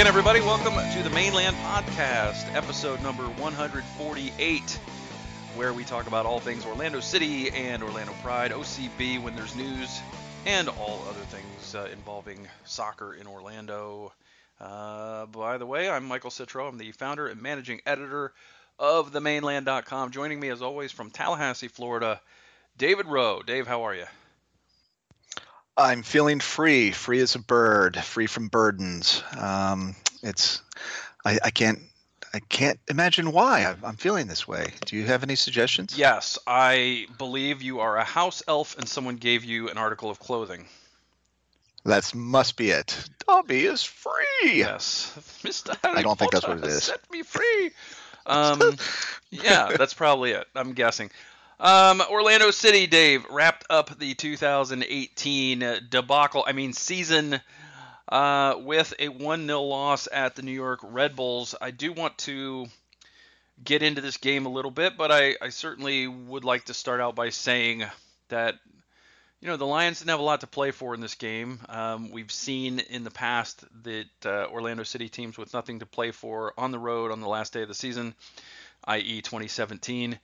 again, everybody. Welcome to the Mane Land Podcast, episode number 148, where we talk about all things Orlando City and Orlando Pride, OCB when there's news, and all other things uh, involving soccer in Orlando. Uh, by the way, I'm Michael Citro. I'm the founder and managing editor of themaneland.com. Joining me, as always, from Tallahassee, Florida, David Rowe. Dave, how are you? I'm feeling free, free as a bird, free from burdens. Um, it's, I, I, can't, I can't imagine why I'm feeling this way. Do you have any suggestions? Yes, I believe you are a house elf, and someone gave you an article of clothing. That must be it. Dobby is free. Yes, Mr. I don't Potter think that's what it is. Set me free. Um, yeah, that's probably it. I'm guessing. Um, Orlando City, Dave, wrapped up the 2018 debacle, I mean, season uh, with a 1 0 loss at the New York Red Bulls. I do want to get into this game a little bit, but I, I certainly would like to start out by saying that, you know, the Lions didn't have a lot to play for in this game. Um, we've seen in the past that uh, Orlando City teams with nothing to play for on the road on the last day of the season, i.e., 2017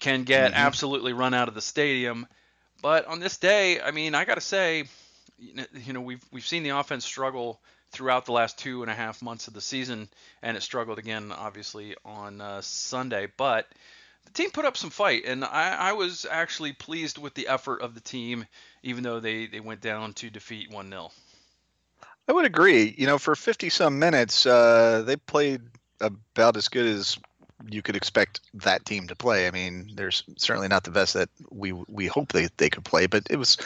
can get mm-hmm. absolutely run out of the stadium. But on this day, I mean, I got to say, you know, we've we've seen the offense struggle throughout the last two and a half months of the season, and it struggled again, obviously, on uh, Sunday. But the team put up some fight, and I, I, was actually pleased with the effort of the team, even though they, they went down to defeat 1 0. I would agree. You know, for 50 some minutes, uh, they played about as good as you could expect that team to play. I mean, there's certainly not the best that we we hope they, they could play, but it was,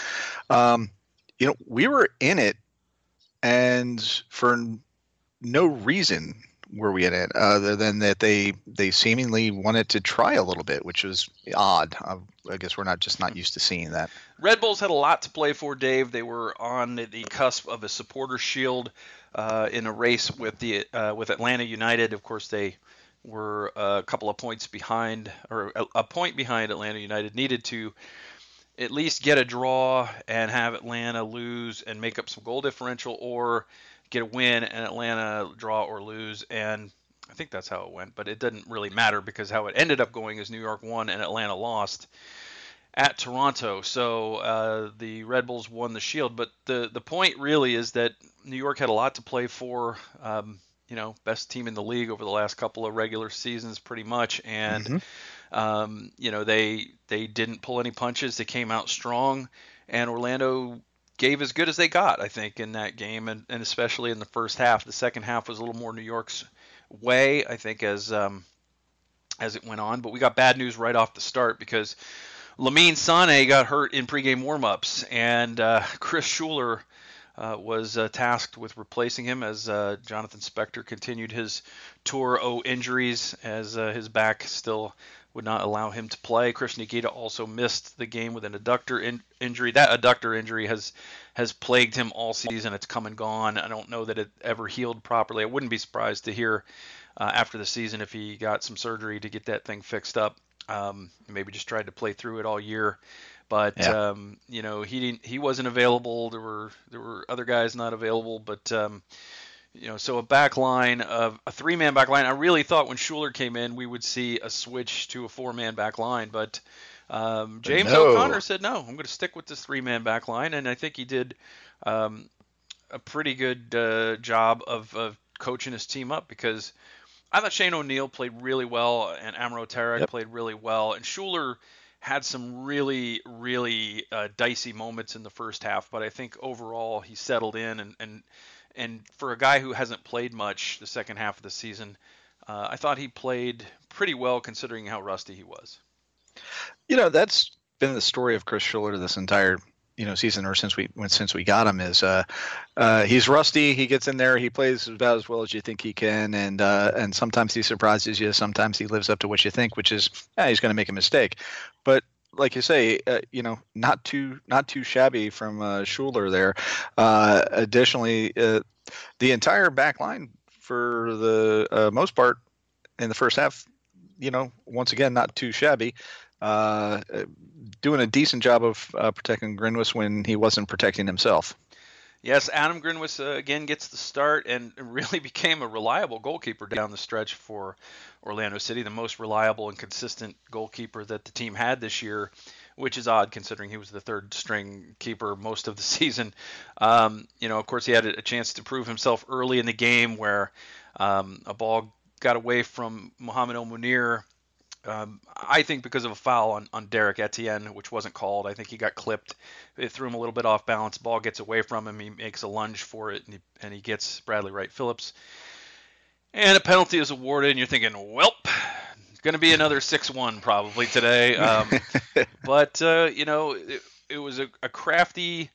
um, you know, we were in it, and for no reason were we in it other than that they they seemingly wanted to try a little bit, which was odd. Uh, I guess we're not just not used to seeing that. Red Bulls had a lot to play for, Dave. They were on the cusp of a supporter shield uh, in a race with the uh, with Atlanta United. Of course, they were a couple of points behind, or a, point behind Atlanta United, needed to at least get a draw and have Atlanta lose and make up some goal differential, or get a win and Atlanta draw or lose. And I think that's how it went, but it didn't really matter because how it ended up going is New York won and Atlanta lost at Toronto. So uh, the Red Bulls won the Shield, but the the point really is that New York had a lot to play for. Um, you know best team in the league over the last couple of regular seasons, pretty much, and mm-hmm. um, you know they they didn't pull any punches. They came out strong, and Orlando gave as good as they got, I think, in that game, and, and especially in the first half. The second half was a little more New York's way, I think, as um, as it went on. But we got bad news right off the start because Lamine Sane got hurt in pregame warmups, and uh, Chris Schuler uh, was uh, tasked with replacing him as uh, Jonathan Spector continued his tour O injuries as uh, his back still would not allow him to play. Cristian Higuita also missed the game with an adductor in- injury. That adductor injury has has plagued him all season. It's come and gone. I don't know that it ever healed properly. I wouldn't be surprised to hear uh, after the season if he got some surgery to get that thing fixed up. Um, maybe just tried to play through it all year. But yeah. um, you know, he didn't. He wasn't available. There were there were other guys not available. But um, you know, so a back line of a three-man back line. I really thought when Schuler came in, we would see a switch to a four-man back line, but um, James no. O'Connor said no. I'm going to stick with this three-man back line, and I think he did um, a pretty good uh, job of, of coaching his team up because I thought Shane O'Neill played really well, and Amro Tarek yep. played really well, and Schuler had some really, really uh, dicey moments in the first half, but I think overall he settled in and and and for a guy who hasn't played much the second half of the season, uh, I thought he played pretty well considering how rusty he was. You know, that's been the story of Chris Schuler this entire you know season or since we since we got him is uh, uh, he's rusty. He gets in there, he plays about as well as you think he can, and uh, and sometimes he surprises you. Sometimes he lives up to what you think, which is yeah, he's going to make a mistake. But like you say, uh, you know, not too not too shabby from uh, Schuler there. Uh, additionally, uh, the entire back line for the uh, most part in the first half, you know, once again, not too shabby. Uh, doing a decent job of protecting Grinwis when he wasn't protecting himself. Yes, Adam Grinwis again gets the start and really became a reliable goalkeeper down the stretch for Orlando City, the most reliable and consistent goalkeeper that the team had this year, which is odd considering he was the third string keeper most of the season. Um, you know, of course, he had a chance to prove himself early in the game where um, a ball got away from Mohamed El Munir um, I think because of a foul on, on Derrick Etienne, which wasn't called. I think he got clipped. It threw him a little bit off balance. Ball gets away from him. He makes a lunge for it, and he, and he gets Bradley Wright Phillips. And a penalty is awarded, and you're thinking, welp, going to be another 6-1 probably today. Um, but, uh, you know, it, it was a, a crafty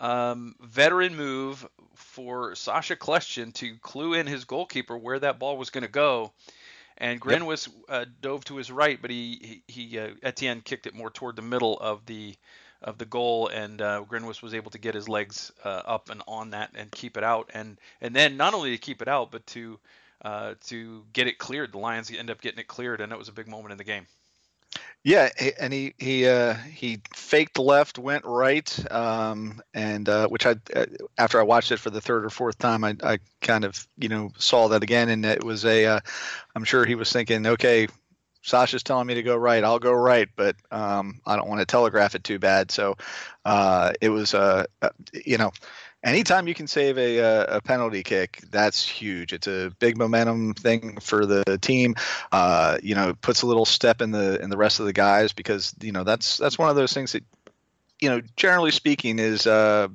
um, veteran move for Sacha Kljestan to clue in his goalkeeper where that ball was going to go and Grinwis yep. uh, dove to his right, but he he, he uh, Etienne kicked it more toward the middle of the of the goal, and uh, Grinwis was able to get his legs uh, up and on that and keep it out, and and then not only to keep it out, but to uh, to get it cleared. The Lions end up getting it cleared, and it was a big moment in the game. Yeah, and he he uh, he faked left, went right, um, and uh, which I uh, after I watched it for the third or fourth time, I, I kind of you know saw that again, and it was a uh, I'm sure he was thinking, okay, Sacha's telling me to go right, I'll go right, but um, I don't want to telegraph it too bad, so uh, it was uh, you know anytime you can save a, a, penalty kick, that's huge. It's a big momentum thing for the team. Uh, you know, puts a little step in the in the rest of the guys because you know that's that's one of those things that you know, generally speaking, is uh,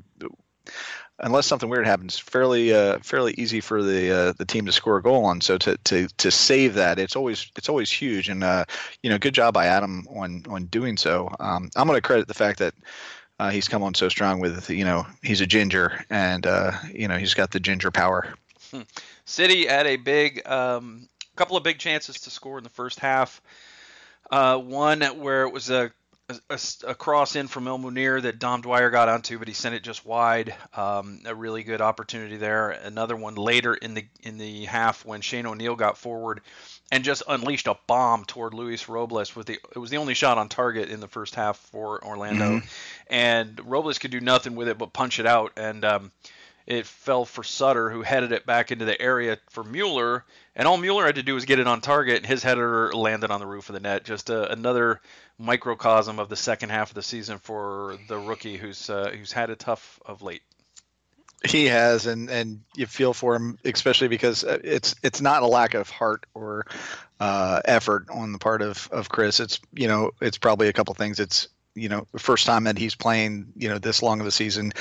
unless something weird happens, fairly uh, fairly easy for the uh, the team to score a goal on. So to, to to save that, it's always it's always huge, and uh, you know, good job by Adam on on doing so. Um, I'm going to credit the fact that uh, he's come on so strong with you know he's a ginger and uh, you know he's got the ginger power. Hmm. City had a big um, couple of big chances to score in the first half. Uh, one where it was a, a, a, cross in from El Munir that Dom Dwyer got onto, but he sent it just wide. Um, a really good opportunity there. Another one later in the in the half when Shane O'Neill got forward and just unleashed a bomb toward Luis Robles with the it was the only shot on target in the first half for Orlando, mm-hmm. And Robles could do nothing with it but punch it out, and um, it fell for Sutter who headed it back into the area for Mueller, and all Mueller had to do was get it on target, and his header landed on the roof of the net. Just a, another microcosm of the second half of the season for the rookie who's uh, who's had a tough of late. He has, and and you feel for him, especially because uh, it's it's not a lack of heart or uh, effort on the part of of Chris. It's you know it's probably a couple things. It's you know the first time that he's playing you know this long of a season,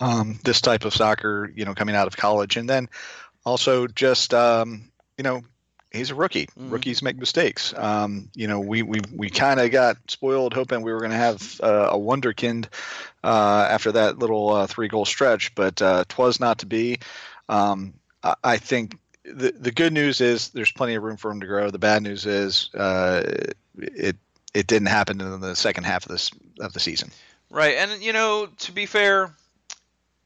um, this type of soccer, you know coming out of college, and then also just um, you know he's a rookie. Mm-hmm. Rookies make mistakes. Um, you know, we we, we kind of got spoiled hoping we were going to have uh, a wonderkind uh, after that little uh, three goal stretch, but uh, twas not to be. Um, I, I, think the the good news is there's plenty of room for him to grow. The bad news is uh, it it didn't happen in the second half of this of the season. Right, and you know, to be fair,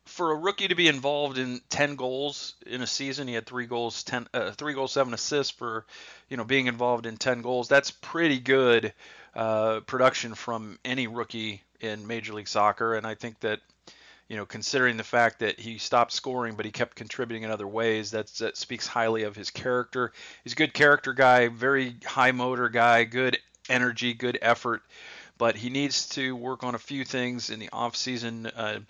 for a rookie to be involved in 10 goals in a season, he had three goals, 10, uh, three goals, seven assists for, you know, being involved in 10 goals. That's pretty good uh, production from any rookie in Major League Soccer, and I think that, you know, considering the fact that he stopped scoring but he kept contributing in other ways, that speaks highly of his character. He's a good character guy, very high motor guy, good energy, good effort, but he needs to work on a few things in the off season. Uh,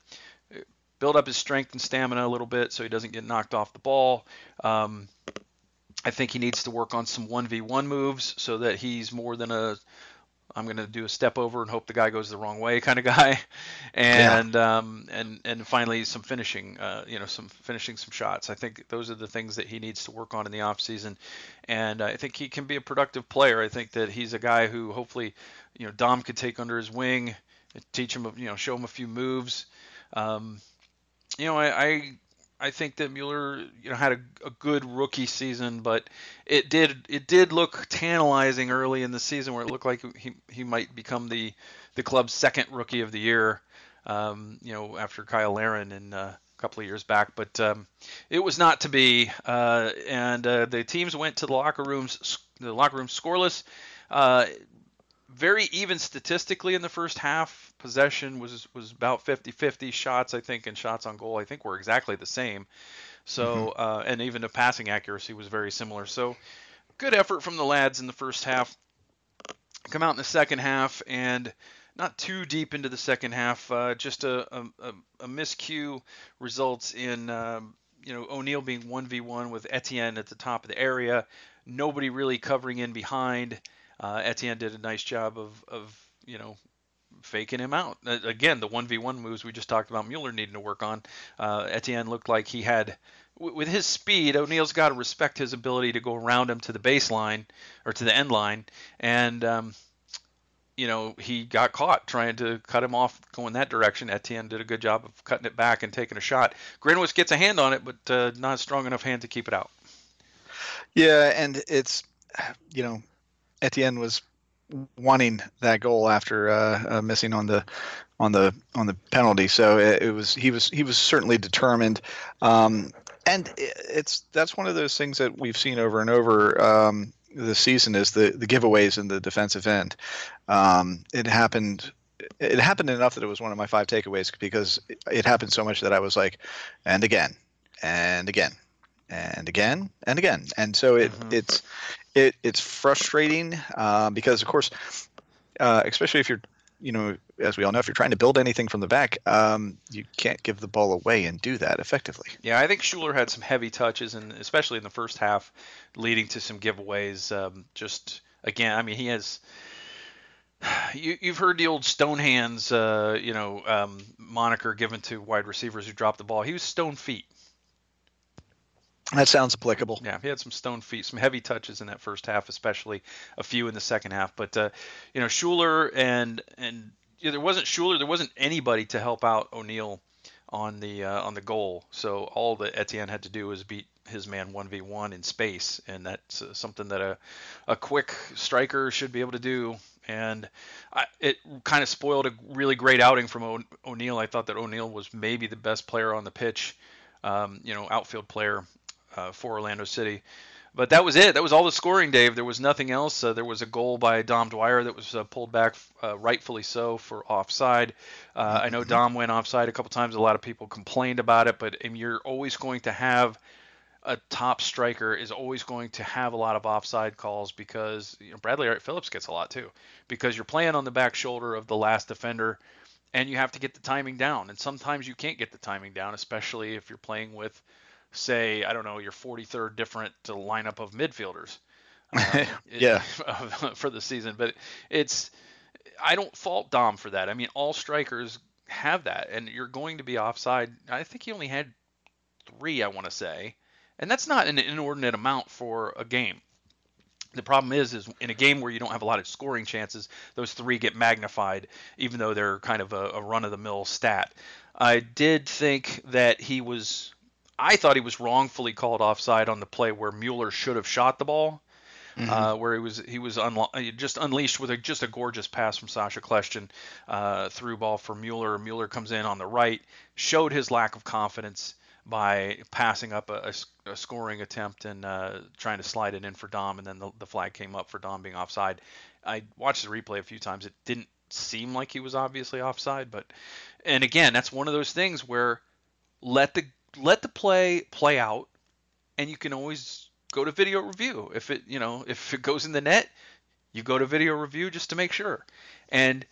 build up his strength and stamina a little bit so he doesn't get knocked off the ball. Um, I think he needs to work on some 1v1 moves so that he's more than a I'm going to do a step over and hope the guy goes the wrong way kind of guy, and yeah. um, and and finally some finishing, uh, you know, some finishing some shots. I think those are the things that he needs to work on in the off season, and I think he can be a productive player. I think that he's a guy who hopefully, you know, Dom could take under his wing, teach him, you know, show him a few moves. Um, you know, I, I I think that Mueller, you know, had a, a, good rookie season, but it did it did look tantalizing early in the season, where it looked like he he might become the the club's second rookie of the year. Um, you know, after Cyle Larin in uh, a couple of years back, but um, it was not to be. Uh, and uh, the teams went to the locker rooms, the locker room scoreless. Very even statistically in the first half. Possession was was about 50-50. Shots, I think, and shots on goal, I think, were exactly the same. So, mm-hmm. uh, and even the passing accuracy was very similar. So, good effort from the lads in the first half. Come out in the second half and not too deep into the second half. Uh, just a, a, a, miscue results in um, you know O'Neill being one v one with Etienne at the top of the area. Nobody really covering in behind. Uh, Etienne did a nice job of of you know faking him out. Again, the 1v1 moves we just talked about Mueller needing to work on. Uh, Etienne looked like he had, with his speed, O'Neill's got to respect his ability to go around him to the baseline or to the end line. And, um, you know, he got caught trying to cut him off going that direction. Etienne did a good job of cutting it back and taking a shot. Grinwis gets a hand on it, but uh, not a strong enough hand to keep it out. Yeah, and it's, you know, Etienne was wanting that goal after uh, uh, missing on the on the on the penalty. So it, it was he was he was certainly determined. Um, and it's that's one of those things that we've seen over and over um, this season is the the giveaways in the defensive end. Um, it happened. It happened enough that it was one of my five takeaways because it happened so much that I was like, and again, and again, and again, and again, and so it mm-hmm. it's it, it's frustrating uh, because, of course, uh, especially if you're, you know, as we all know, if you're trying to build anything from the back, um, you can't give the ball away and do that effectively. Yeah, I think Schuler had some heavy touches, and especially in the first half, leading to some giveaways. Um, just again, I mean, he has. You, have heard the old stone hands, uh, you know, um, moniker given to wide receivers who drop the ball. He was stone feet. That sounds applicable. Yeah, he had some stone feet, some heavy touches in that first half, especially a few in the second half. But uh, you know, Schuler and and yeah, there wasn't Schuler, there wasn't anybody to help out O'Neill on the uh, on the goal. So all that Etienne had to do was beat his man 1v1 in space, and that's uh, something that a a quick striker should be able to do. And I, it kind of spoiled a really great outing from o- O'Neill. I thought that O'Neill was maybe the best player on the pitch. Um, you know, outfield player uh, for Orlando City. But that was it. That was all the scoring, Dave. There was nothing else. Uh, there was a goal by Dom Dwyer that was uh, pulled back, uh, rightfully so, for offside. Uh, I know mm-hmm. Dom went offside a couple times. A lot of people complained about it, but you're always going to have a top striker is always going to have a lot of offside calls because you know, Bradley Wright Phillips gets a lot too because you're playing on the back shoulder of the last defender and you have to get the timing down. And sometimes you can't get the timing down, especially if you're playing with – say, I don't know, your 43rd different lineup of midfielders. Um, yeah. for the season, but it's I don't fault Dom for that. I mean, all strikers have that, and you're going to be offside. I think he only had three, I want to say, and that's not an inordinate amount for a game. The problem is, is in a game where you don't have a lot of scoring chances, those three get magnified, even though they're kind of a, a run-of-the-mill stat. I did think that he was I thought he was wrongfully called offside on the play where Mueller should have shot the ball. Mm-hmm. Uh, where he was he was unlo- just unleashed with a, just a gorgeous pass from Sacha Kljestan uh, through ball for Mueller. Mueller comes in on the right, showed his lack of confidence by passing up a, a, a scoring attempt and uh, trying to slide it in for Dom, and then the, the flag came up for Dom being offside. I watched the replay a few times. It didn't seem like he was obviously offside, but and again, that's one of those things where let the let the play play out, and you can always go to video review. If it you know if it goes in the net, you go to video review just to make sure. And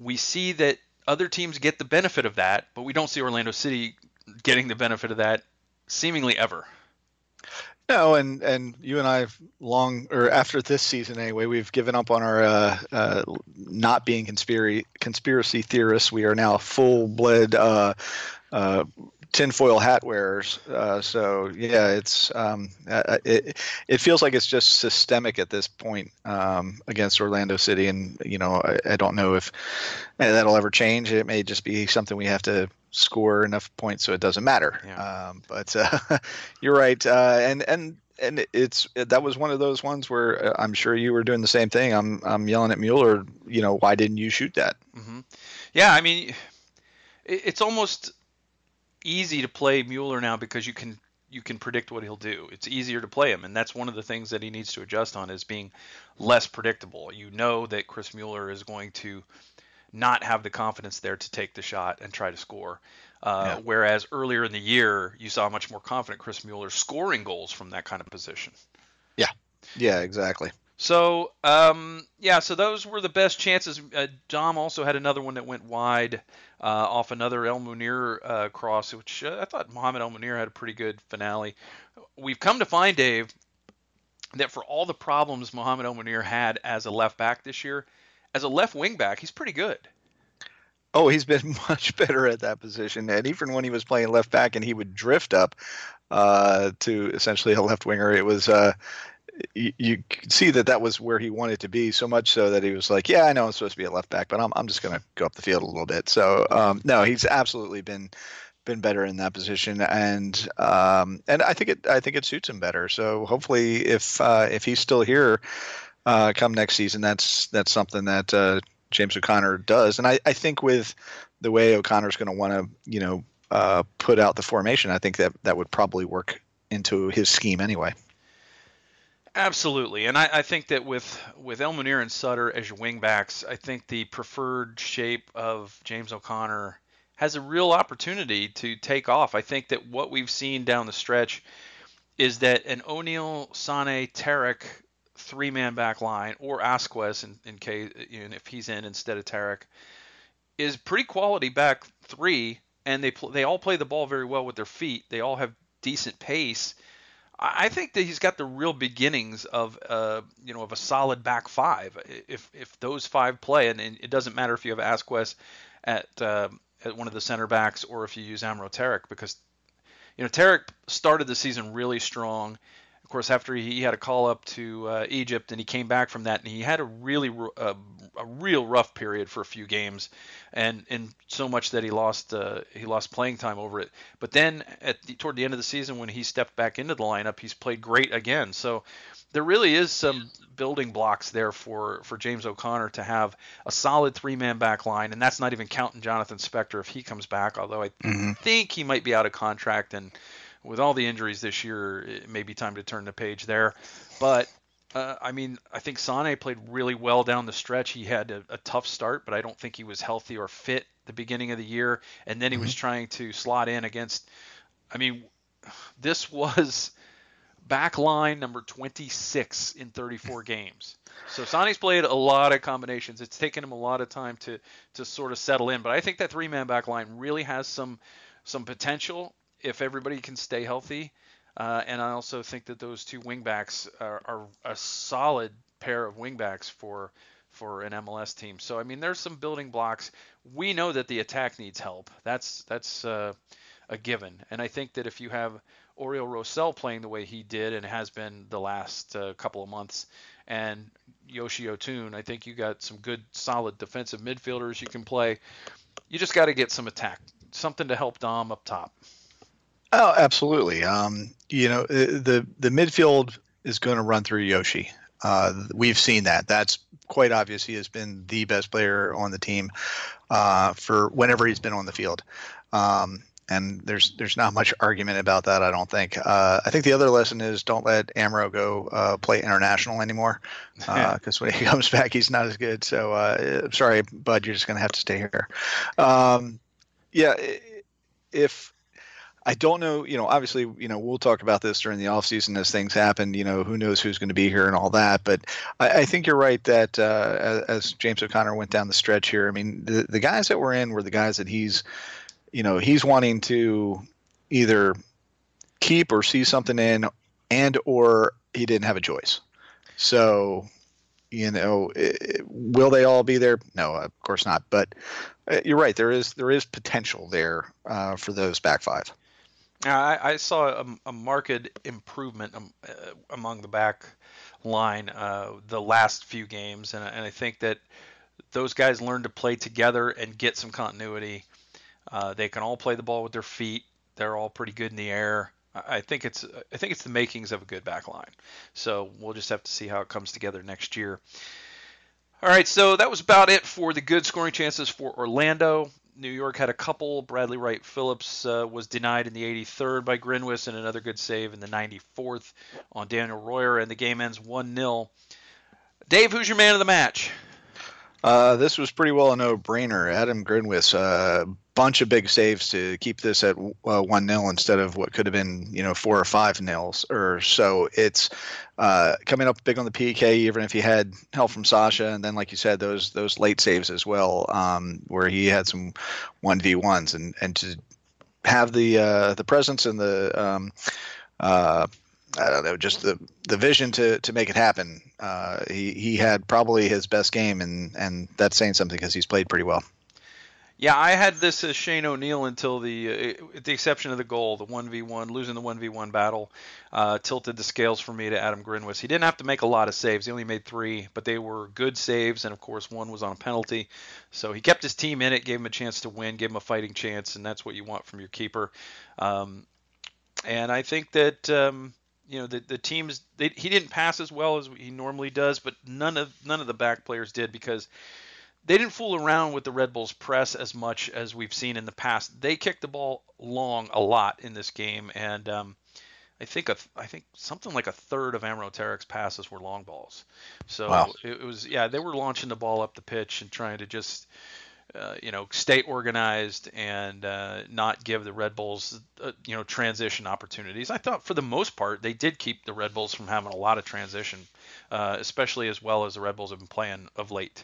we see that other teams get the benefit of that, but we don't see Orlando City getting the benefit of that seemingly ever. No, and and you and I have long, or after this season anyway, we've given up on our uh, uh, not being conspiracy conspiracy theorists. We are now full blood uh, uh tinfoil hat wearers. Uh, so yeah, it's um, it, it feels like it's just systemic at this point um, against Orlando City, and you know I, I, don't know if that'll ever change. It may just be something we have to score enough points so it doesn't matter. Yeah. Um, but uh, you're right, uh, and and. And it's that was one of those ones where uh, I'm sure you were doing the same thing. I'm I'm yelling at Mueller, you know, why didn't you shoot that? Mm-hmm. Yeah, I mean, it's almost easy to play Mueller now because you can you can predict what he'll do. It's easier to play him, and that's one of the things that he needs to adjust on is being less predictable. You know that Chris Mueller is going to not have the confidence there to take the shot and try to score. Uh, yeah. Whereas earlier in the year, you saw much more confident Chris Mueller scoring goals from that kind of position. Yeah, yeah, exactly. So, um, yeah, so those were the best chances. Uh, Dom also had another one that went wide uh, off another El Munir uh, cross, which uh, I thought Mohamed El Munir had a pretty good finale. We've come to find, Dave, that for all the problems Mohamed El Munir had as a left back this year, as a left wing back, he's pretty good. Oh, he's been much better at that position. And even when he was playing left back and he would drift up uh, to essentially a left winger, it was uh, you, you see that that was where he wanted to be so much so that he was like, yeah, I know I'm supposed to be a left back, but I'm, I'm just going to go up the field a little bit. So um, no, he's absolutely been been better in that position, and um, and I think it I think it suits him better. So hopefully, if uh, if he's still here uh, come next season, that's that's something that uh, James O'Connor does, and I, I think with the way O'Connor's going to want to you know uh, put out the formation, I think that that would probably work into his scheme anyway. Absolutely, and I, I, think that with with El Munir and Sutter as your wingbacks, I think the preferred shape of James O'Connor has a real opportunity to take off. I think that what we've seen down the stretch is that an O'Neill, Sane, Tarek three-man back line, or Asquez in, in case if he's in instead of Tarek, is pretty quality back three, and they pl- they all play the ball very well with their feet. They all have decent pace I think that he's got the real beginnings of uh, you know of a solid back five. If if those five play, and, it doesn't matter if you have Asquez at uh, at one of the center backs or if you use Amro Tarek, because you know Tarek started the season really strong of course, after he had a call up to uh, Egypt and he came back from that, and he had a really uh, a real rough period for a few games, and and so much that he lost uh, he lost playing time over it. But then at the, toward the end of the season, when he stepped back into the lineup, he's played great again. So there really is some building blocks there for for James O'Connor to have a solid three man back line, and that's not even counting Jonathan Spector if he comes back. Although I mm-hmm. think he might be out of contract and with all the injuries this year, it may be time to turn the page there. But uh, I mean, I think Sane played really well down the stretch. He had a, a, tough start, but I don't think he was healthy or fit the beginning of the year. And then he mm-hmm. was trying to slot in against. I mean, this was back line number 26 in 34 games. So Sane's played a lot of combinations. It's taken him a lot of time to to sort of settle in. But I think that three man back line really has some some potential if everybody can stay healthy. Uh, and I also think that those two wingbacks are, are a solid pair of wingbacks for for an MLS team. So I mean, there's some building blocks. We know that the attack needs help. That's that's uh, a given. And I think that if you have Oriol Rosell playing the way he did and has been the last uh, couple of months, and Yoshi Yotun, I think you got some good, solid defensive midfielders you can play. You just got to get some attack, something to help Dom up top. Oh, absolutely. Um, you know, uh, the the midfield is going to run through Yoshi. Uh, we've seen that. That's quite obvious. He has been the best player on the team uh, for whenever he's been on the field. Um, and there's there's not much argument about that. I don't think. Uh, I think the other lesson is don't let Amro go uh, play international anymore, because uh, when he comes back, he's not as good. So uh, sorry, bud, you're just going to have to stay here. Um, yeah, if I don't know, you know, obviously, you know, we'll talk about this during the off season as things happen, you know, who knows who's going to be here and all that. But I, I think you're right that uh, as James O'Connor went down the stretch here, I mean, the, the guys that were in were the guys that he's, you know, he's wanting to either keep or see something in and or he didn't have a choice. So, you know, it, will they all be there? No, of course not. But uh, you're right. There is there is potential there uh, for those back five. I, I saw a, a marked improvement um, uh, among the back line uh, the last few games, and, and I think that those guys learned to play together and get some continuity. Uh, they can all play the ball with their feet. They're all pretty good in the air. I think it's I think it's the makings of a good back line. So we'll just have to see how it comes together next year. All right, so that was about it for the good scoring chances for Orlando New York had a couple. Bradley Wright Phillips uh, was denied in the 83rd by Grinwis and another good save in the 94th on Daniel Royer, and the game ends 1 0. Dave, who's your man of the match? Uh, this was pretty well a no-brainer. Adam Grinwis, uh, bunch of big saves to keep this at uh, one nil instead of what could have been, you know, four or five nils or so. It's uh, coming up big on the PK, even if he had help from Sacha, and then like you said, those those late saves as well, um, where he had some one v ones, and and to have the uh, the presence and the um, uh, I don't know, just the the vision to to make it happen. Uh, he he had probably his best game, and and that's saying something because he's played pretty well. Yeah, I had this as Shane O'Neill until the, uh, the exception of the goal, the one v one, losing the one v one battle, uh, tilted the scales for me to Adam Grinwis. He didn't have to make a lot of saves; he only made three, but they were good saves, and of course one was on a penalty. So he kept his team in it, gave him a chance to win, gave him a fighting chance, and that's what you want from your keeper. Um, and I think that um, you know the the teams they, he didn't pass as well as he normally does, but none of none of the back players did because they didn't fool around with the Red Bulls press as much as we've seen in the past. They kicked the ball long a lot in this game, and um, I think a, I think something like a third of Amro Tarek's passes were long balls. So wow. it, it was yeah they were launching the ball up the pitch and trying to just uh, you know, stay organized and uh, not give the Red Bulls, uh, you know, transition opportunities. I thought for the most part they did keep the Red Bulls from having a lot of transition, uh, especially as well as the Red Bulls have been playing of late.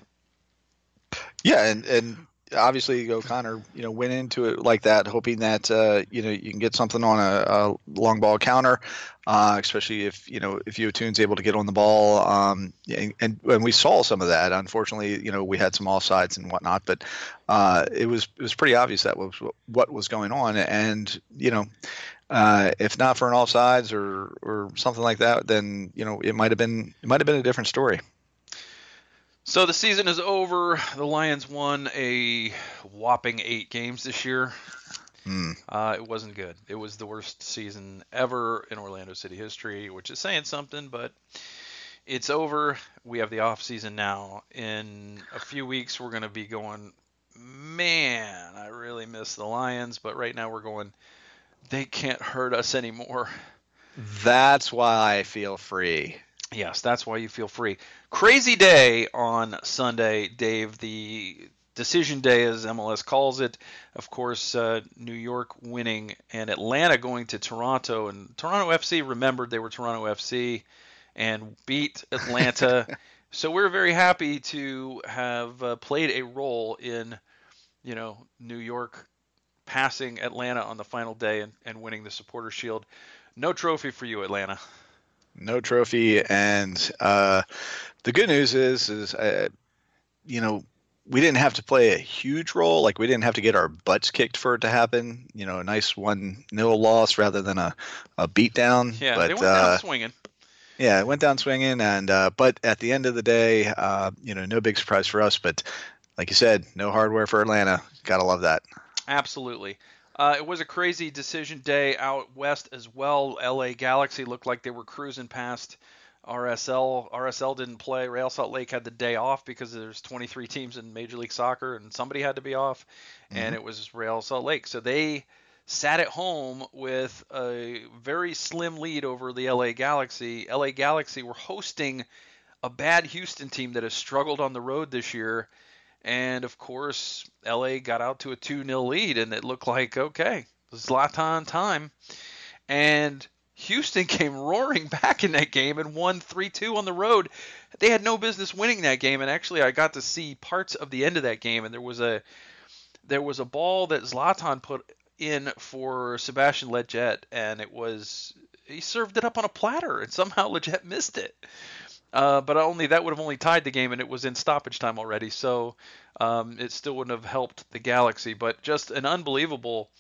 Yeah, and and obviously O'Connor, you know, went into it like that, hoping that uh, you know you can get something on a, a long ball counter, uh, especially if you know if Yotun's able to get on the ball. Um, and, and, and we saw some of that. Unfortunately, you know, we had some offsides and whatnot, but uh, it was it was pretty obvious that was what was going on. And you know, uh, if not for an offsides or or something like that, then you know it might have been it might have been a different story. So the season is over. The Lions won a whopping eight games this year. Mm. Uh, it wasn't good. It was the worst season ever in Orlando City history, which is saying something, but it's over. We have the off season now. In a few weeks, we're going to be going, man, I really miss the Lions, but right now we're going, they can't hurt us anymore. That's why I feel free. Yes, that's why you feel free. Crazy day on Sunday, Dave. The decision day, as MLS calls it. Of course, uh, New York winning and Atlanta going to Toronto. And Toronto FC remembered they were Toronto FC and beat Atlanta. so we're very happy to have uh, played a role in, you know, New York passing Atlanta on the final day and, and winning the Supporter Shield. No trophy for you, Atlanta no trophy. And uh, the good news is, is uh, you know, we didn't have to play a huge role. Like we didn't have to get our butts kicked for it to happen. You know, a nice one nil loss rather than a, a beat down. Yeah, but, they went uh, down swinging. Yeah, it went down swinging, and uh, but at the end of the day, uh, you know, no big surprise for us. But like you said, no hardware for Atlanta. Gotta love that. Absolutely. Uh, it was a crazy decision day out west as well. LA Galaxy looked like they were cruising past RSL. RSL didn't play. Real Salt Lake had the day off because there's 23 teams in Major League Soccer and somebody had to be off, mm-hmm. and it was Real Salt Lake. So they sat at home with a very slim lead over the LA Galaxy. LA Galaxy were hosting a bad Houston team that has struggled on the road this year and of course, LA got out to a 2 0 lead, and it looked like, okay, Zlatan time. And Houston came roaring back in that game and won 3 2 on the road. They had no business winning that game, and actually, I got to see parts of the end of that game, and there was a there was a ball that Zlatan put in for Sebastian Lletget, and it was he served it up on a platter, and somehow Lletget missed it. Uh, but only that would have only tied the game, and it was in stoppage time already. So um, it still wouldn't have helped the Galaxy. But just an unbelievable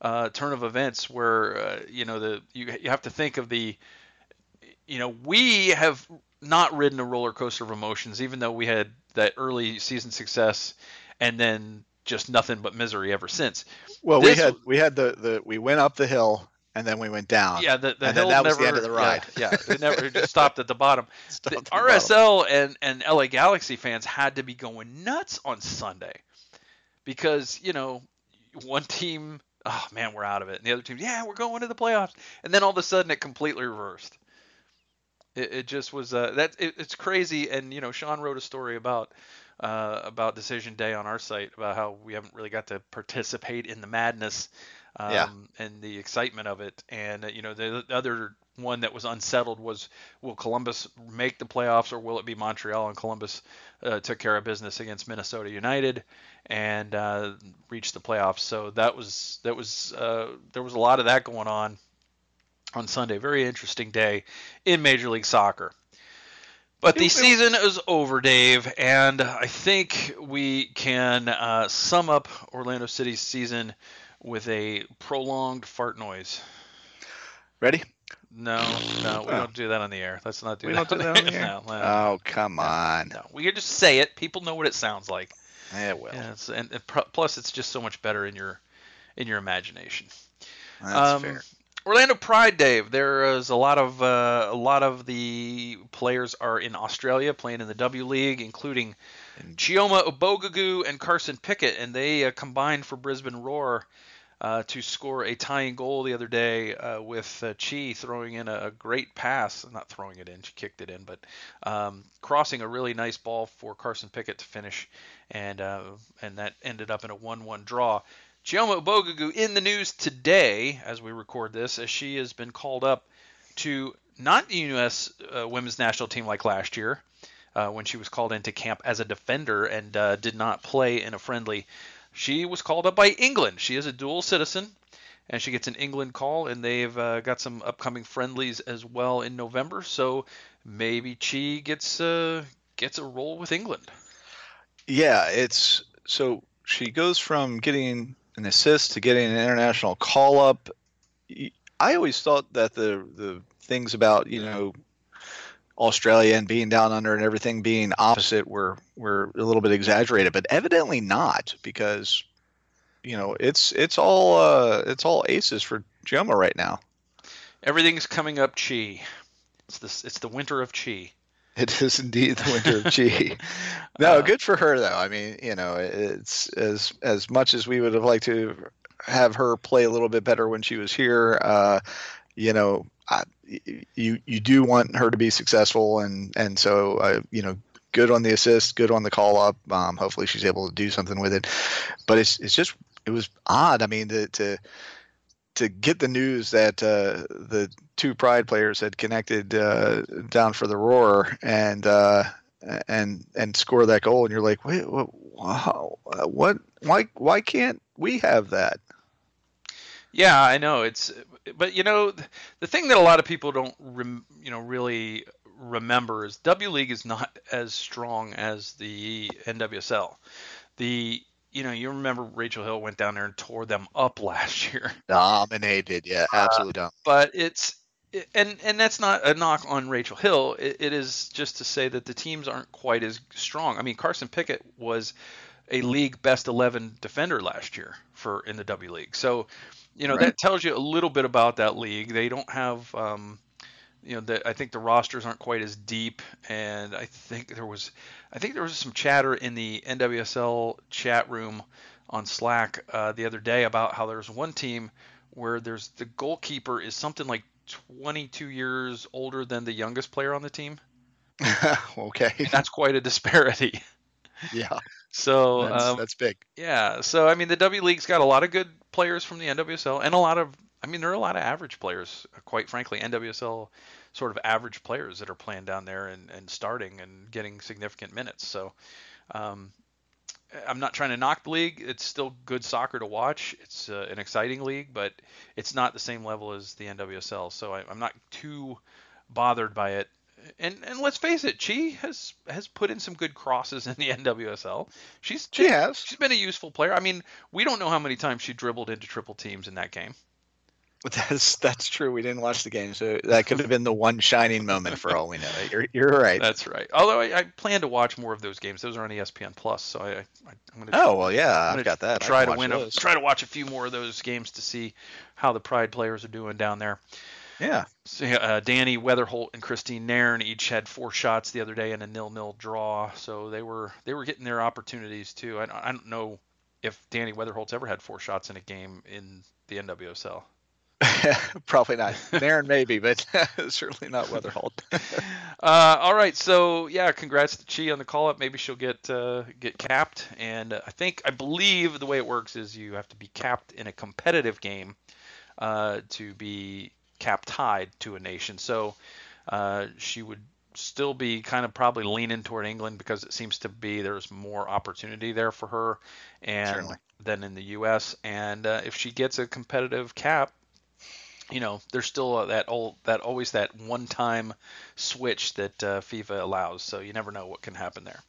uh, turn of events where uh, you know the you you have to think of the you know we have not ridden a roller coaster of emotions, even though we had that early season success, and then just nothing but misery ever since. Well, this, we had we had the the we went up the hill and then we went down. Yeah, the, the and hill that never, was the end of the ride. Yeah, yeah it never just stopped at the bottom. The, the RSL bottom. and and LA Galaxy fans had to be going nuts on Sunday because you know one team, oh man, we're out of it, and the other team, yeah, we're going to the playoffs, and then all of a sudden it completely reversed. It, it just was uh, that it, it's crazy, and you know Sean wrote a story about uh, about decision day on our site about how we haven't really got to participate in the madness um, yeah. and the excitement of it. And uh, you know, the, the, other one that was unsettled was will Columbus make the playoffs or will it be Montreal? And Columbus uh, took care of business against Minnesota United and uh, reached the playoffs. So that was that was uh, there was a lot of that going on on Sunday. Very interesting day in Major League Soccer. But the season is over, Dave, and I think we can uh, sum up Orlando City's season with a prolonged fart noise. Ready? No, no, we oh. don't do that on the air. Let's not do we that. don't do that on the air. no, no, oh, come on. No, we can just say it. People know what it sounds like. Yeah, well. Yeah, and, and, plus, it's just so much better in your in your imagination. That's um, fair. Orlando Pride, Dave. There is a lot of uh, a lot of the players are in Australia playing in the W League, including Chioma Ubogagu and Carson Pickett, and they uh, combined for Brisbane Roar uh, to score a tying goal the other day uh, with uh, Chi throwing in a, a, great pass. Not throwing it in, she kicked it in, but um, crossing a really nice ball for Carson Pickett to finish, and uh, and that ended up in a 1-1 draw. Chioma Ubogagu in the news today as we record this, as she has been called up to not the U.S. Uh, women's national team like last year. Uh, when she was called into camp as a defender and did not play in a friendly she was called up by England. She is a dual citizen, and she gets an England call, and they've uh, got some upcoming friendlies as well in November. So maybe Chi gets uh, gets a role with England. Yeah, it's so she goes from getting an assist to getting an international call up. I always thought that the the things about you know Australia and being down under and everything being opposite were were a little bit exaggerated, but evidently not because you know it's it's all uh, it's all aces for Chioma right now. Everything's coming up chi. It's this it's the winter of chi. It is indeed the winter of chi. no, uh, good for her though. I mean, you know, it's as as much as we would have liked to have her play a little bit better when she was here. Uh, you know, You you do want her to be successful, and and so uh, you know, good on the assist, good on the call up. Um, hopefully, she's able to do something with it. But it's it's just it was odd. I mean, to to, to get the news that uh, the two Pride players had connected uh, down for the Roar and uh, and and score that goal, and you're like, wait, what, wow, what, why, why can't we have that? Yeah, I know it's, but you know, the thing that a lot of people don't, rem, you know, really remember is W League is not as strong as the NWSL. The you know, you remember Rachel Hill went down there and tore them up last year. Dominated, yeah, absolutely. Uh, but it's and and that's not a knock on Rachel Hill. It, it is just to say that the teams aren't quite as strong. I mean, Carson Pickett was a league best 11 defender last year for in the W League. So you know right. that tells you a little bit about that league. They don't have, um, you know, the, I think the rosters aren't quite as deep, and I think there was, I think there was some chatter in the NWSL chat room on Slack uh, the other day about how there's one team where there's the goalkeeper is something like 22 years older than the youngest player on the team. okay, and that's quite a disparity. Yeah. So that's, um, that's big. Yeah. So I mean, the W League's got a lot of good players from the NWSL and a lot of, I mean, there are a lot of average players, quite frankly, NWSL sort of average players that are playing down there and, and starting and getting significant minutes. So um, I'm not trying to knock the league. It's still good soccer to watch. It's uh, an exciting league, but it's not the same level as the NWSL. So I, I'm not too bothered by it and and let's face it, Chi has has put in some good crosses in the NWSL. She's she has. She's been a useful player. I mean, we don't know how many times she dribbled into triple teams in that game. That's that's true. We didn't watch the game, so that could have been the one shining moment for all we know. You're you're right. That's right. Although I, I plan to watch more of those games. Those are on ESPN Plus, so I, I am gonna. Oh well, yeah, I've got that. Try to win. A, try to watch a few more of those games to see how the Pride players are doing down there. Yeah. So, uh, Dani Weatherholt and Christine Nairn each had four shots the other day in a nil-nil draw, so they were they were getting their opportunities too. I, I don't know if Dani Weatherholt's ever had four shots in a game in the NWSL. Probably not. Nairn maybe, but certainly not Weatherholt. uh, all right, so yeah, congrats to Chi on the call up. Maybe she'll get uh, get capped, and I think I believe the way it works is you have to be capped in a competitive game uh, to be cap tied to a nation. So uh, she would still be kind of probably leaning toward England because it seems to be there's more opportunity there for her and Certainly. than in the U.S. And uh, if she gets a competitive cap, you know, there's still uh, that old that always that one-time switch that uh, FIFA allows. So you never know what can happen there.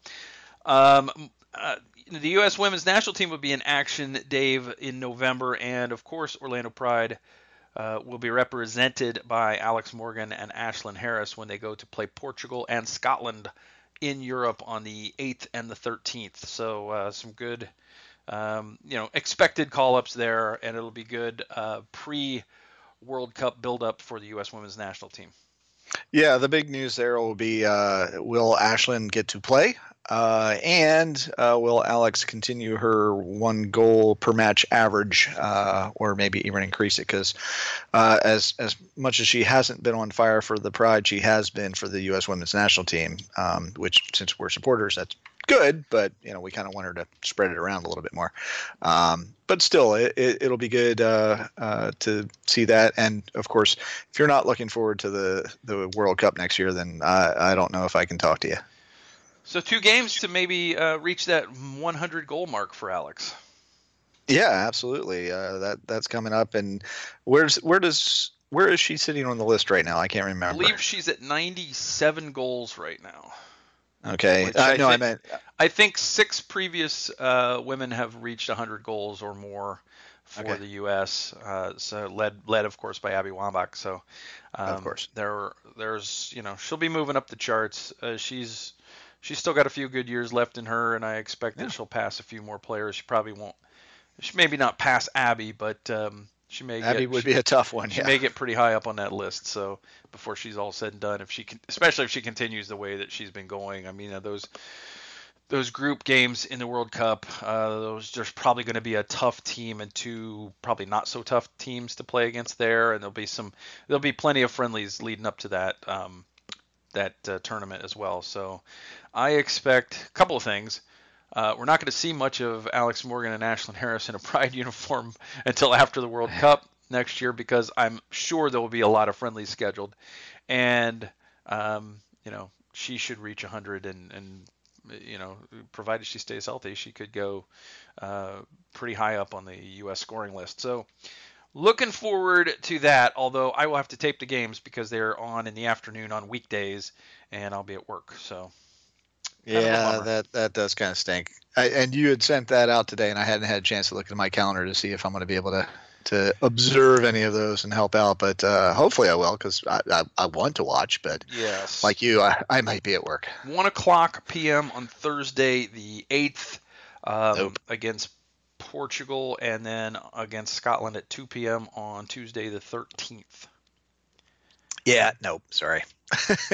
Um, uh, the U.S. women's national team will be in action, Dave, in November, and of course, Orlando Pride uh, will be represented by Alex Morgan and Ashlyn Harris when they go to play Portugal and Scotland in Europe on the 8th and the 13th. So uh, some good, um, you know, expected call-ups there, and it'll be good uh, pre World Cup build-up for the U.S. women's national team. Yeah, the big news there will be uh, will Ashlyn get to play? Uh, and uh, will Alex continue her one goal per match average, uh, or maybe even increase it? Because uh, as as much as she hasn't been on fire for the Pride, she has been for the U.S. Women's National Team. Um, which, since we're supporters, that's good. But you know, we kind of want her to spread it around a little bit more. Um, but still, it, it, will be good uh, uh, to see that. And of course, if you're not looking forward to the the World Cup next year, then I, I don't know if I can talk to you. So two games to maybe uh, reach that 100 goal mark for Alex. Yeah, absolutely. Uh, that that's coming up. And where's where does where is she sitting on the list right now? I can't remember. I believe she's at 97 goals right now. Okay, I, I know. I meant. I think six previous uh, women have reached 100 goals or more for okay. the U.S. Uh, so led led of course by Abby Wambach. So um, of course there there's you know she'll be moving up the charts. Uh, she's she's still got a few good years left in her, and I expect yeah. that she'll pass a few more players. She probably won't. She maybe not pass Abby, but um, she may. Abby get, would she, be a tough one. She yeah. may get pretty high up on that list. So before she's all said and done, if she can, especially if she continues the way that she's been going, I mean, uh, those those group games in the World Cup, uh, those there's probably going to be a tough team and two probably not so tough teams to play against there, and there'll be some there'll be plenty of friendlies leading up to that um, that uh, tournament as well. So I expect a couple of things. Uh, we're not going to see much of Alex Morgan and Ashlyn Harris in a Pride uniform until after the World Cup next year because I'm sure there will be a lot of friendlies scheduled, and um, you know she should reach 100 and, and you know provided she stays healthy she could go uh, pretty high up on the U.S. scoring list. So looking forward to that. Although I will have to tape the games because they're on in the afternoon on weekdays, and I'll be at work. So yeah, that that does kind of stink. I, and you had sent that out today, and I hadn't had a chance to look at my calendar to see if I'm going to be able to to observe any of those and help out. But uh, hopefully, I will because I, I, I want to watch. But yes, like you, I, I might be at work. One o'clock p.m. on Thursday, the eighth, um, nope. against Portugal, and then against Scotland at 2 p.m. on Tuesday, the 13th. Yeah, nope, sorry.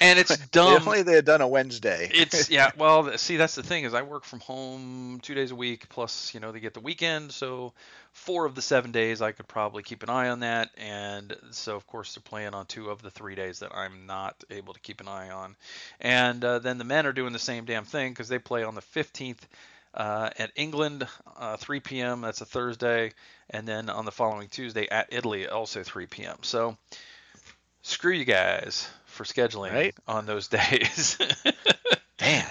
and it's dumb. If only they had done a Wednesday. it's yeah. Well, see, that's the thing is I work from home two days a week, plus you know they get the weekend, so four of the seven days I could probably keep an eye on that. And so of course they're playing on two of the three days that I'm not able to keep an eye on. And uh, then the men are doing the same damn thing because they play on the 15th. Uh, at England, uh, 3 p.m. That's a Thursday, and then on the following Tuesday at Italy, also 3 p.m. So screw you guys for scheduling right? on those days. man,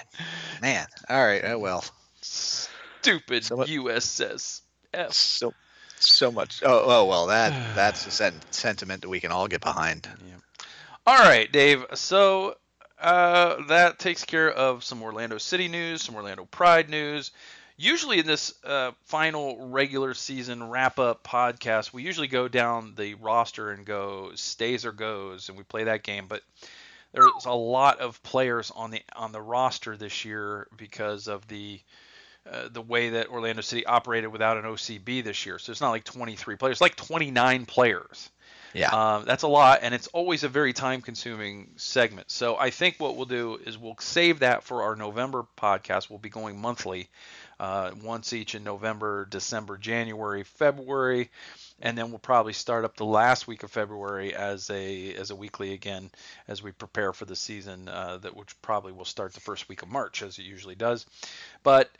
man. All right. Oh well. Stupid so, USS F. So so much. Oh oh well. That that's a sen- sentiment that we can all get behind. Yeah. All right, Dave. So uh, that takes care of some Orlando City news, some Orlando Pride news usually in this uh, final regular season wrap up podcast, we usually go down the roster and go stays or goes, and we play that game. But there's a lot of players on the on the roster this year because of the uh, the way that Orlando City operated without an OCB this year. So it's not like 23 players, it's like 29 players. Yeah. Um, that's a lot, and it's always a very time-consuming segment. So I think what we'll do is we'll save that for our November podcast. We'll be going monthly, uh, once each in November, December, January, February, and then we'll probably start up the last week of February as a as a weekly again as we prepare for the season. Uh, that which probably will start the first week of March as it usually does, but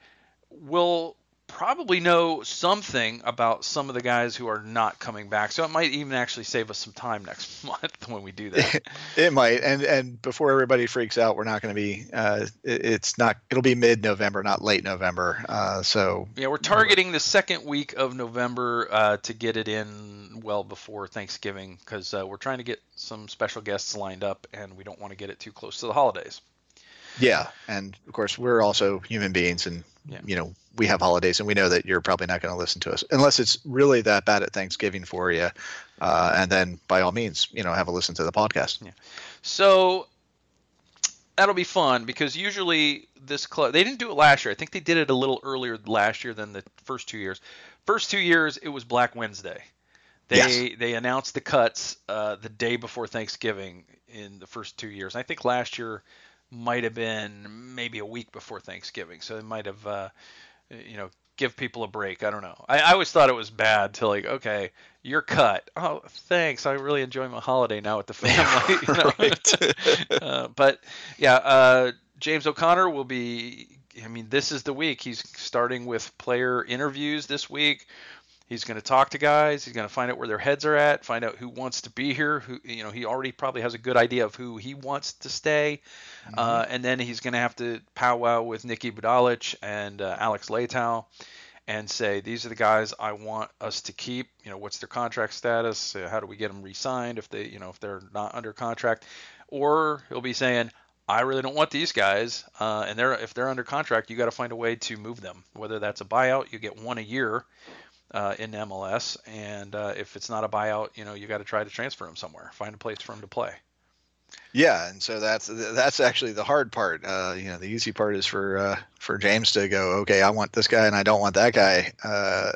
we'll probably know something about some of the guys who are not coming back. So it might even actually save us some time next month when we do that. it might. And and before everybody freaks out, we're not going to be. Uh, it, it's not. It'll be mid November, not late November. Uh, so yeah, we're targeting the second week of November uh, to get it in well before Thanksgiving because uh, we're trying to get some special guests lined up, and we don't want to get it too close to the holidays. Yeah, and of course we're also human beings, and yeah. you know we have holidays, and we know that you're probably not going to listen to us unless it's really that bad at Thanksgiving for you, uh, and then by all means, you know, have a listen to the podcast. Yeah. So that'll be fun because usually this club they didn't do it last year. I think they did it a little earlier last year than the first two years. First two years it was Black Wednesday. They yes. they announced the cuts uh, the day before Thanksgiving in the first two years. I think last year might have been maybe a week before Thanksgiving, so they might have, uh, you know, give people a break. I don't know. I, I always thought it was bad to like, okay, you're cut. Oh, thanks. I really enjoy my holiday now with the family. you know? uh, but yeah, uh, James O'Connor will be. I mean, this is the week. He's starting with player interviews this week. He's going to talk to guys. He's going to find out where their heads are at. Find out who wants to be here. Who you know, he already probably has a good idea of who he wants to stay. Mm-hmm. Uh, and then he's going to have to powwow with Niki Budalich and uh, Alex Leitao and say these are the guys I want us to keep. You know, what's their contract status? Uh, how do we get them re-signed if they, you know, if they're not under contract? Or he'll be saying, I really don't want these guys, uh, and they're if they're under contract, you got to find a way to move them. Whether that's a buyout, you get one a year uh, in MLS, and uh, if it's not a buyout, you know you got to try to transfer him somewhere, find a place for him to play. Yeah, and so that's that's actually the hard part. Uh, you know, the easy part is for uh, for James to go, okay, I want this guy and I don't want that guy. Uh,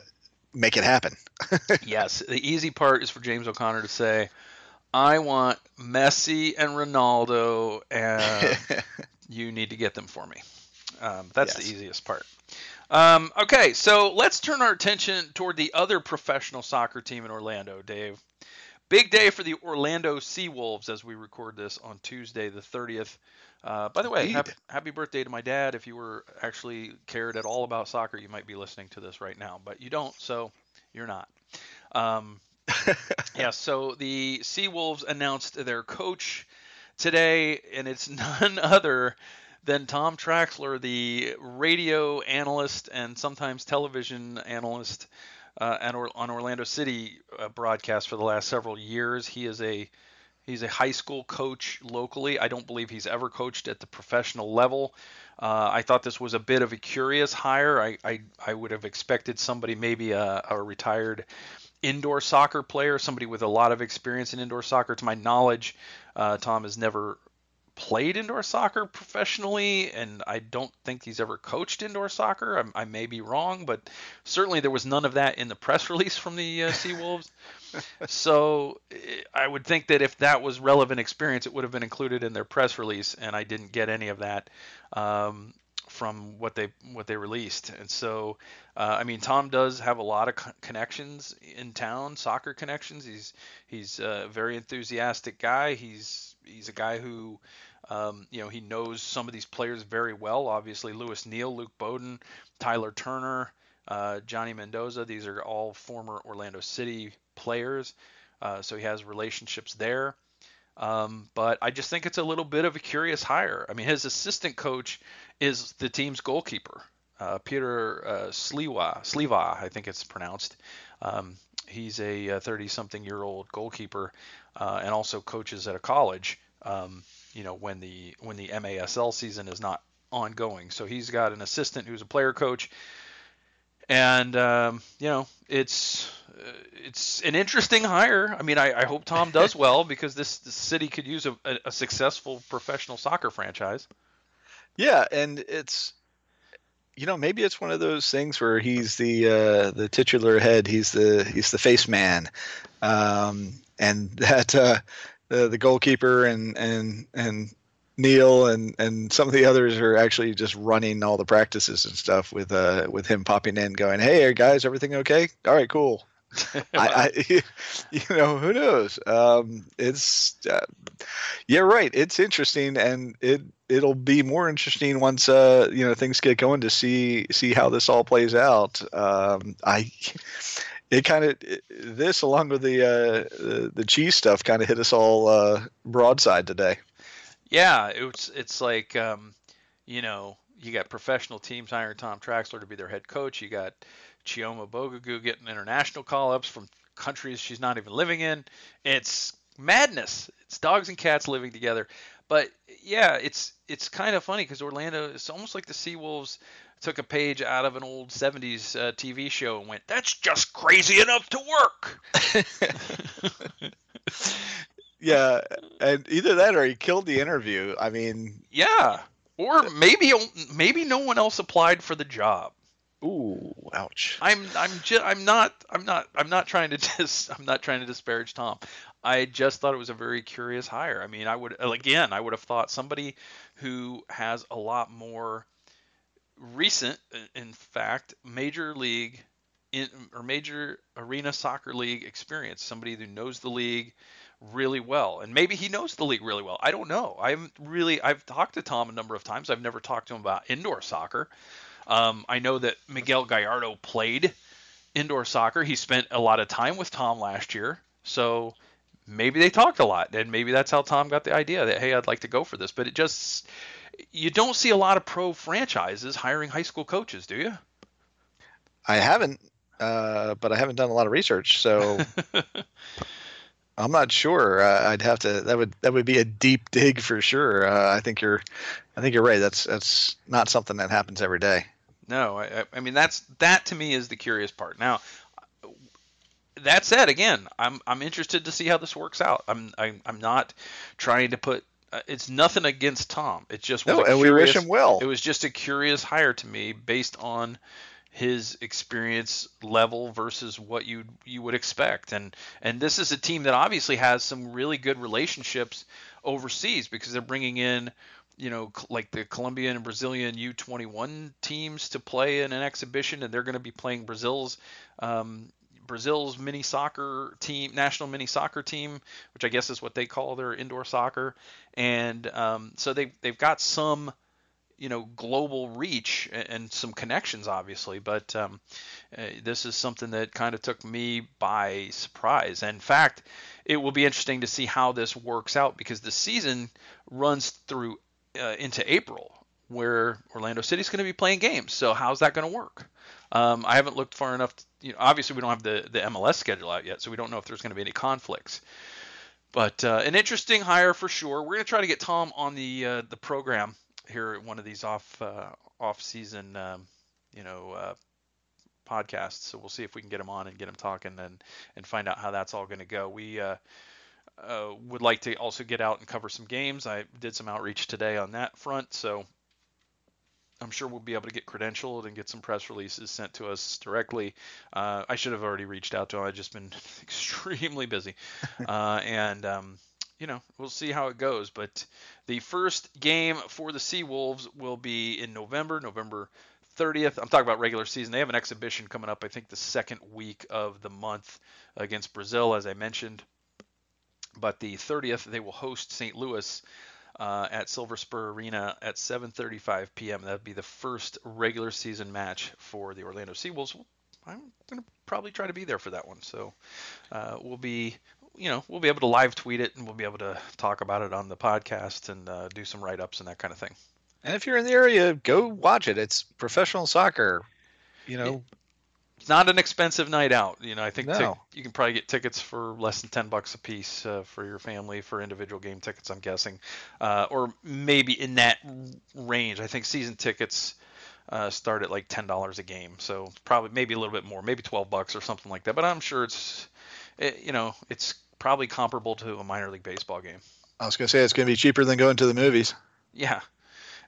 make it happen. yes, the easy part is for James O'Connor to say, I want Messi and Ronaldo, and you need to get them for me. Um, that's yes. the easiest part. Um, okay, so let's turn our attention toward the other professional soccer team in Orlando, Dave. Big day for the Orlando Seawolves as we record this on Tuesday, the 30th. Uh, by the way, happy, happy, birthday to my dad. If you were actually cared at all about soccer, you might be listening to this right now, but you don't, so you're not. Um, yeah, so the Seawolves announced their coach today, and it's none other than Tom Traxler, the radio analyst and sometimes television analyst uh, on Orlando City uh, broadcast for the last several years. He is a he's a high school coach locally. I don't believe he's ever coached at the professional level. Uh, I thought this was a bit of a curious hire. I I, I would have expected somebody maybe a, a retired indoor soccer player, somebody with a lot of experience in indoor soccer. To my knowledge, uh, Tom has never played indoor soccer professionally, and I don't think he's ever coached indoor soccer. I, I may be wrong, but certainly there was none of that in the press release from the uh, Seawolves. so I would think that if that was relevant experience, it would have been included in their press release, and I didn't get any of that. Um, from what they what they released. And so, uh, I mean, Tom does have a lot of co- connections in town, soccer connections. He's he's a very enthusiastic guy. He's he's a guy who um, you know, he knows some of these players very well. Obviously, Lewis Neal, Luke Boden, Tyler Turner, uh, Johnny Mendoza. These are all former Orlando City players. Uh, so he has relationships there. Um, but I just think it's a little bit of a curious hire. I mean, his assistant coach is the team's goalkeeper, uh, Peter uh, Sliwa, Sliva, I think it's pronounced. Um, he's a 30-something year old goalkeeper uh, and also coaches at a college. Um, you know when the when the MASL season is not ongoing. So he's got an assistant who's a player coach, and um, you know it's uh, it's an interesting hire. I mean, I, I hope Tom does well because this, this city could use a, a, a successful professional soccer franchise. Yeah, and it's you know, maybe it's one of those things where he's the uh, the titular head. He's the he's the face man, um, and that uh, the the goalkeeper and and and Neal and and some of the others are actually just running all the practices and stuff with uh with him popping in, going, "Hey guys, everything okay? All right, cool." I, I, you know, who knows? Um, it's uh, yeah, right. It's interesting, and it it'll be more interesting once uh you know things get going to see see how this all plays out. Um, I it kind of this along with the uh the, cheese stuff kind of hit us all uh broadside today. Yeah, it's it's like um, you know you got professional teams hiring Tom Traxler to be their head coach. You got Chioma Ubogagu getting international call-ups from countries she's not even living in. It's madness. It's dogs and cats living together. But yeah, it's it's kind of funny because Orlando. It's almost like the Seawolves took a page out of an old 70s uh, TV show and went, "That's just crazy enough to work." yeah, and either that or he killed the interview. I mean, yeah, or maybe maybe no one else applied for the job. Ooh, ouch. I'm I'm just I'm not I'm not I'm not trying to dis I'm not trying to disparage Tom. I just thought it was a very curious hire. I mean, I would again, I would have thought somebody who has a lot more recent in fact, major league in, or major arena soccer league experience, somebody who knows the league really well. And maybe he knows the league really well. I don't know. I haven't really I've talked to Tom a number of times. I've never talked to him about indoor soccer. Um, I know that Miguel Gallardo played indoor soccer. He spent a lot of time with Tom last year, so maybe they talked a lot, and maybe that's how Tom got the idea that hey, I'd like to go for this. But it just you don't see a lot of pro franchises hiring high school coaches, do you? I haven't, uh, but I haven't done a lot of research, so I'm not sure. Uh, I'd have to. That would that would be a deep dig for sure. Uh, I think you're, I think you're right. That's that's not something that happens every day. No, I, I mean that's that to me is the curious part. Now, that said, again, I'm I'm interested to see how this works out. I'm I'm, I'm not trying to put. Uh, it's nothing against Tom. It's just no, and curious, we wish him well. It was just a curious hire to me based on his experience level versus what you you would expect. And and this is a team that obviously has some really good relationships overseas because they're bringing in you know, like the Colombian and Brazilian U21 teams to play in an exhibition, and they're going to be playing Brazil's um, Brazil's mini soccer team, national mini soccer team, which I guess is what they call their indoor soccer, and um, so they they've got some you know global reach and some connections obviously but um, uh, this is something that kind of took me by surprise in fact it will be interesting to see how this works out because the season runs through uh, into April, where Orlando City's going to be playing games. So how's that going to work? Um, I haven't looked far enough. To, you know, obviously we don't have the the MLS schedule out yet, so we don't know if there's going to be any conflicts. But uh, an interesting hire for sure. We're going to try to get Tom on the uh, the program here at one of these off uh, off season, um, you know, uh, podcasts. So we'll see if we can get him on and get him talking and and find out how that's all going to go. We uh, uh, would like to also get out and cover some games. I did some outreach today on that front, so I'm sure we'll be able to get credentialed and get some press releases sent to us directly. Uh, I should have already reached out to him. I've just been extremely busy, uh, and um, you know we'll see how it goes. But the first game for the Seawolves will be in November, November 30th. I'm talking about regular season. They have an exhibition coming up. I think the second week of the month against Brazil, as I mentioned. But the 30th, they will host St. Louis uh, at Silver Spur Arena at 7:35 p.m. That'd be the first regular season match for the Orlando Seawolves. I'm gonna probably try to be there for that one. So uh, we'll be, you know, we'll be able to live tweet it and we'll be able to talk about it on the podcast and uh, do some write ups and that kind of thing. And if you're in the area, go watch it. It's professional soccer. You know, it's not an expensive night out. You know, I think no. you can probably get tickets for less than ten bucks a piece uh, for your family for individual game tickets. I'm guessing, uh, or maybe in that range. I think season tickets uh, start at like ten dollars a game, so probably maybe a little bit more, maybe twelve bucks or something like that. But I'm sure it's, it, you know, it's probably comparable to a minor league baseball game. I was gonna say it's gonna be cheaper than going to the movies. Yeah,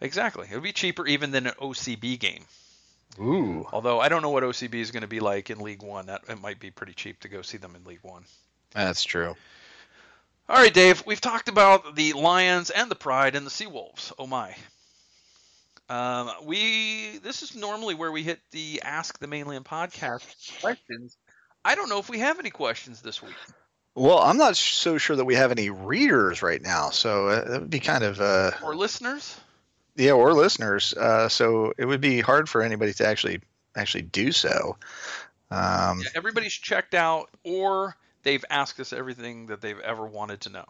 exactly. It would be cheaper even than an OCB game. Ooh. Although I don't know what OCB is going to be like in League One. That it might be pretty cheap to go see them in League One. That's true. All right, Dave. We've talked about the Lions and the Pride and the Seawolves. Oh my. Um, we this is normally where we hit the Ask the Mane Land podcast questions. I don't know if we have any questions this week. Well, I'm not so sure that we have any readers right now, so uh, that would be kind of uh, or listeners. Yeah, or listeners. Uh, so it would be hard for anybody to actually actually do so. Um, yeah, everybody's checked out, or they've asked us everything that they've ever wanted to know.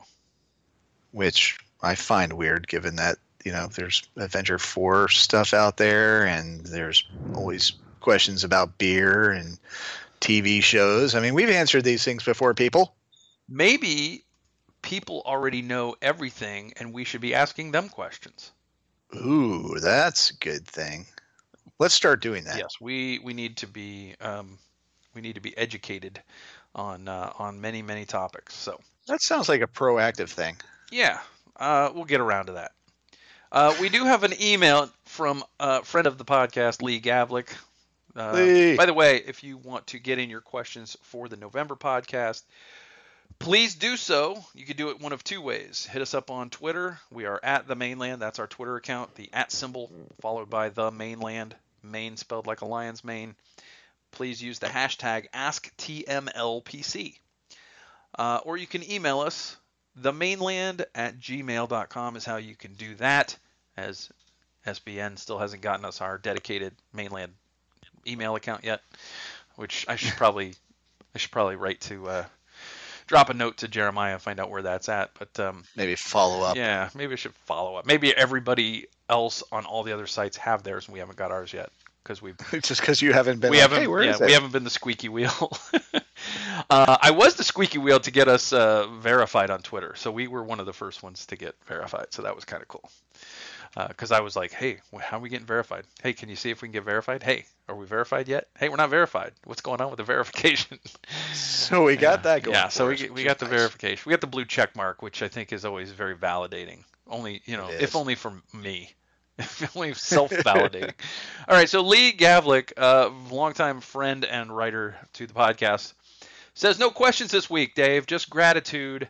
Which I find weird, given that you know there's Avenger Four stuff out there, and there's always questions about beer and TV shows. I mean, we've answered these things before, people. Maybe people already know everything, and we should be asking them questions. Ooh, that's a good thing. Let's start doing that. Yes, we we need to be um, we need to be educated on uh, on many many topics. So that sounds like a proactive thing. Yeah, uh, we'll get around to that. Uh, we do have an email from a friend of the podcast, Lee Gavlik. Uh, Lee. By the way, if you want to get in your questions for the November podcast, please do so. You can do it one of two ways. Hit us up on Twitter. We are at the Mane Land. That's our Twitter account. The at symbol followed by the mainland. Mane spelled like a lion's mane. Please use the hashtag AskTMLPC. Uh, or you can email us. The Mane Land at gmail.com is how you can do that, as SBN still hasn't gotten us our dedicated Mane Land email account yet, which I should probably I should probably write to uh, drop a note to Jeremiah and find out where that's at. But um, maybe follow up. Yeah, maybe I should follow up. Maybe everybody else on all the other sites have theirs and we haven't got ours yet because we've just because you haven't been. We like, haven't. Hey, yeah, we haven't been the squeaky wheel. uh, I was the squeaky wheel to get us uh, verified on Twitter, so we were one of the first ones to get verified. So that was kind of cool. Because uh, I was like, "Hey, how are we getting verified? Hey, can you see if we can get verified? Hey, are we verified yet? Hey, we're not verified. What's going on with the verification?" So we got that going. yeah, so we, we got the nice. verification. We got the blue check mark, which I think is always very validating. Only you know, if only for me. If only self-validating. All right, so Lee Gavlik, uh, longtime friend and writer to the podcast, says no questions this week, Dave. Just gratitude.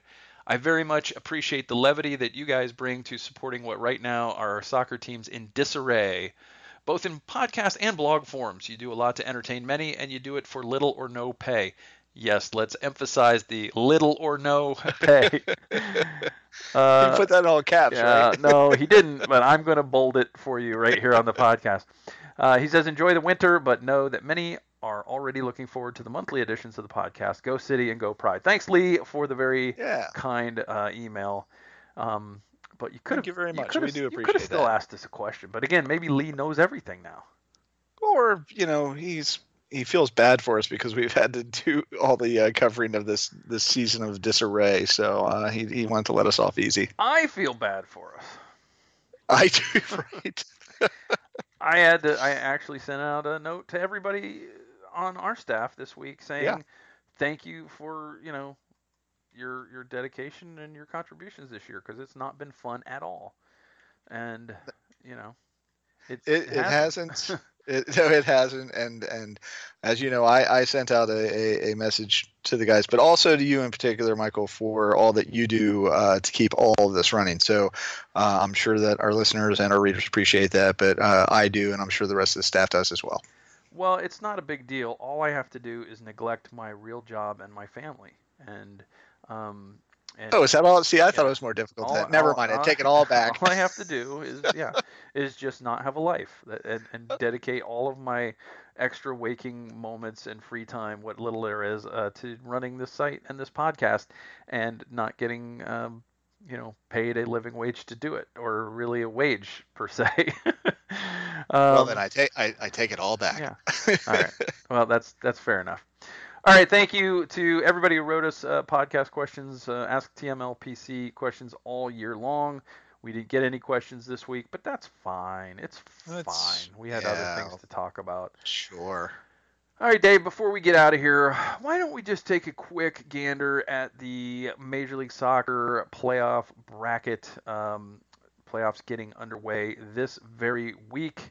I very much appreciate the levity that you guys bring to supporting what right now are our soccer teams in disarray, both in podcast and blog forms. You do a lot to entertain many, and you do it for little or no pay. Yes, let's emphasize the little or no pay. Uh, you put that in all caps, yeah, right? no, he didn't, but I'm going to bold it for you right here on the podcast. Uh, he says, enjoy the winter, but know that many are already looking forward to the monthly editions of the podcast. Go City and Go Pride. Thanks, Lee, for the very Yeah. kind uh, email. Um, but you could have you very much. could We do You could have still that. asked us a question, but again, maybe Lee knows everything now. Or you know, he's he feels bad for us because we've had to do all the uh, covering of this this season of disarray. So uh, he he wanted to let us off easy. I feel bad for us. I do right. I had to. I actually sent out a note to everybody on our staff this week saying, Yeah. "Thank you for you know your your dedication and your contributions this year because it's not been fun at all." And you know, it's, It, it hasn't. It, no, it hasn't. And and as you know, I, I sent out a, a, a message to the guys, but also to you in particular, Michael, for all that you do uh, to keep all of this running. So uh, I'm sure that our listeners and our readers appreciate that, but uh, I do, and I'm sure the rest of the staff does as well. Well, it's not a big deal. All I have to do is neglect my real job and my family. And um, and Oh, is that all? See, I thought it was more difficult. All- than that. Never all- mind. I take it all back. All I have to do is yeah, is just not have a life and, and dedicate all of my extra waking moments and free time, what little there is, uh, to running this site and this podcast, and not getting um, you know paid a living wage to do it, or really a wage per se. well, Um, then I take I, I take it all back. yeah. All right. Well, that's that's fair enough. All right. Thank you to everybody who wrote us uh, podcast questions. Uh, Ask TMLPC questions all year long. We didn't get any questions this week, but that's fine. It's That's- fine. We had yeah. other things to talk about. Sure. All right, Dave, before we get out of here, why don't we just take a quick gander at the Major League Soccer playoff bracket? Um, playoffs getting underway this very week.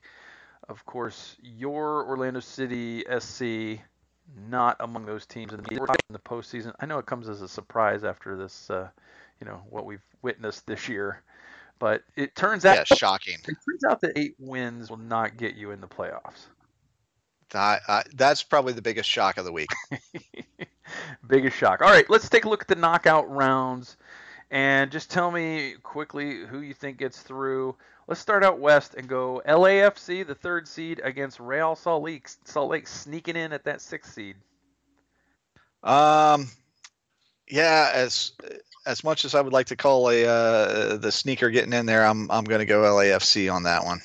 Of course, your Orlando City SC not among those teams in the, in the postseason. I know it comes as a surprise after this, uh, you know, what we've witnessed this year. But it turns out, yeah, shocking. It turns out that eight wins will not get you in the playoffs. I, that's probably the biggest shock of the week. biggest shock. All right, let's take a look at the knockout rounds, and just tell me quickly who you think gets through. Let's start out west and go LAFC, the third seed, against Real Salt Lake. Salt Lake sneaking in at that sixth seed. Um, yeah, as as much as I would like to call a uh, the sneaker getting in there, I'm I'm going to go LAFC on that one.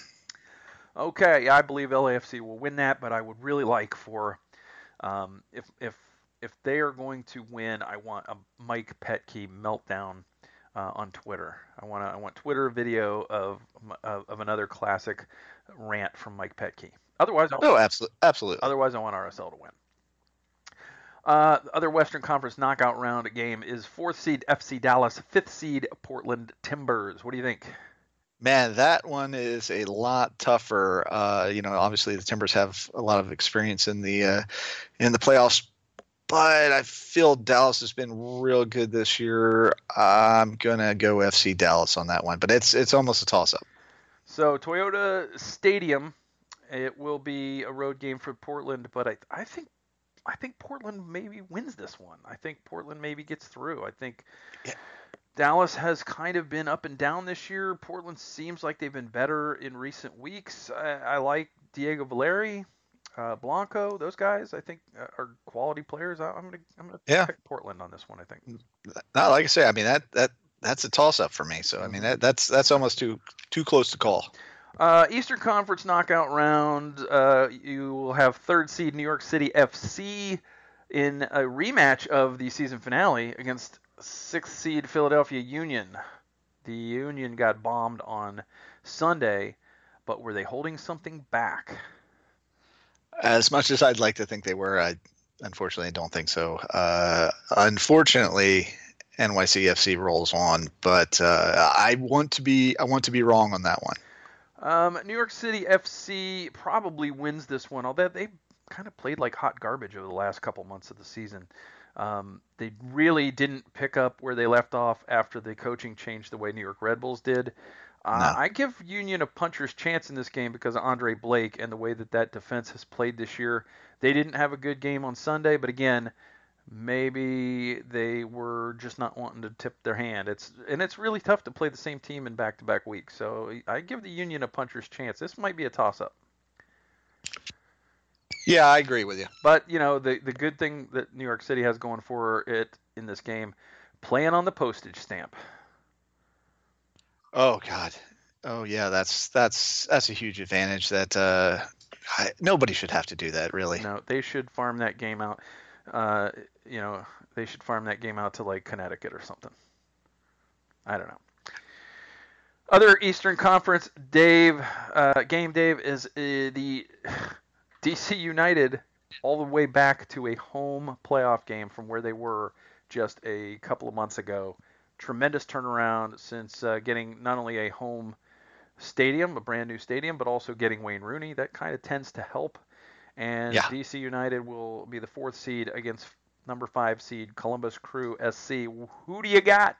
Okay, I believe LAFC will win that, but I would really like for um, if if if they are going to win, I want a Mike Petke meltdown uh, on Twitter. I want I want Twitter video of, of, of another classic rant from Mike Petke. Otherwise, I'll, oh, absolutely, absolutely. Otherwise, I want RSL to win. Uh, other Western Conference knockout round game is fourth seed FC Dallas, fifth seed Portland Timbers. What do you think? Man, that one is a lot tougher. Uh, you know, obviously the Timbers have a lot of experience in the uh, in the playoffs, but I feel Dallas has been real good this year. I'm gonna go FC Dallas on that one, but it's it's almost a toss up. So Toyota Stadium, it will be a road game for Portland, but I I think I think Portland maybe wins this one. I think Portland maybe gets through. I think yeah. Dallas has kind of been up and down this year. Portland seems like they've been better in recent weeks. I, I like Diego Valeri uh, Blanco, those guys, I think uh, are quality players. I, am gonna I'm gonna yeah. pick Portland on this one. I think. Not like I say, I mean that that that's a toss up for me. So I mean that that's that's almost too too close to call. Uh, Eastern Conference knockout round. Uh, you will have third seed New York City FC in a rematch of the season finale against sixth seed Philadelphia Union. The Union got bombed on Sunday, but were they holding something back? As much as I'd like to think they were, I unfortunately don't think so. Uh, unfortunately, NYCFC rolls on, but uh, I want to be I want to be wrong on that one. Um, New York City FC probably wins this one, although they kind of played like hot garbage over the last couple months of the season. Um, they really didn't pick up where they left off after the coaching changed the way New York Red Bulls did. Uh, no. I give Union a puncher's chance in this game because of Andre Blake and the way that that defense has played this year. They didn't have a good game on Sunday, but again, maybe they were just not wanting to tip their hand. It's and it's really tough to play the same team in back-to-back weeks. So I give the Union a puncher's chance. This might be a toss-up. Yeah, I agree with you. But you know, the the good thing that New York City has going for it in this game, playing on the postage stamp. Oh God. Oh yeah, that's that's that's a huge advantage. That uh, I, nobody should have to do that, really. No, they should farm that game out. Uh, you know, they should farm that game out to like Connecticut or something. I don't know. Other Eastern Conference, Dave, uh, game Dave is uh, the DC United all the way back to a home playoff game from where they were just a couple of months ago tremendous turnaround since uh, getting not only a home stadium, a brand new stadium, but also getting Wayne Rooney. That kind of tends to help. And yeah. DC United will be the fourth seed against number five seed Columbus Crew SC. Who do you got?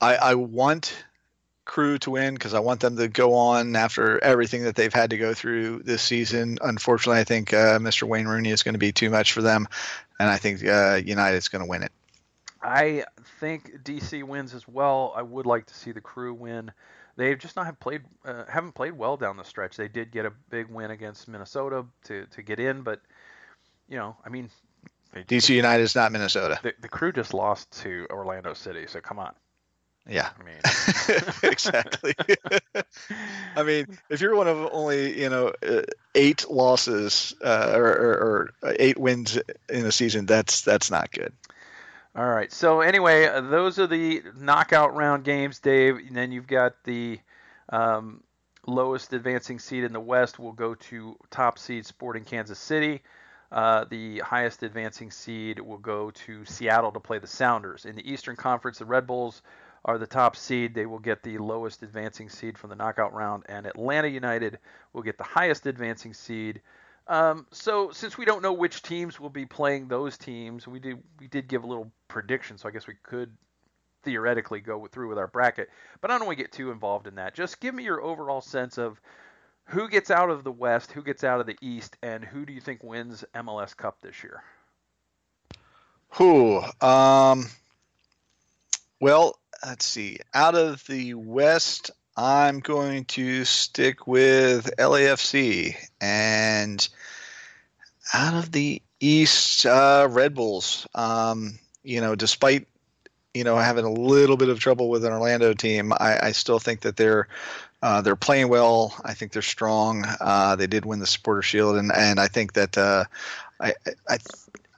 I, I want Crew to win because I want them to go on after everything that they've had to go through this season. Unfortunately, I think uh, Mr. Wayne Rooney is going to be too much for them, and I think uh, United's going to win it. I think DC wins as well. I would like to see the crew win. They've just not have played uh, haven't played well down the stretch. They did get a big win against Minnesota to, to get in, but you know, I mean, DC United is not Minnesota. The, the crew just lost to Orlando City, so come on. Yeah, I mean, exactly. I mean, if you're one of only you know uh, eight losses uh, or, or, or, eight wins in a season, that's that's not good. All right. So anyway, uh, those are the knockout round games, Dave. And then you've got the um, lowest advancing seed in the West will go to top seed Sporting Kansas City. Uh, the highest advancing seed will go to Seattle to play the Sounders. In the Eastern Conference, the Red Bulls are the top seed. They will get the lowest advancing seed from the knockout round, and Atlanta United will get the highest advancing seed. Um, so since we don't know which teams will be playing those teams, we did we did give a little prediction, so I guess we could theoretically go through with our bracket. But I don't want to get too involved in that. Just give me your overall sense of who gets out of the West, who gets out of the East, and who do you think wins MLS Cup this year? Who? Um, well, let's see. Out of the West, I'm going to stick with LAFC, and out of the East, uh, Red Bulls. Um, you know, despite you know having a little bit of trouble with an Orlando team, I, I still think that they're uh, they're playing well. I think they're strong. Uh, they did win the Supporter Shield, and and I think that uh, I I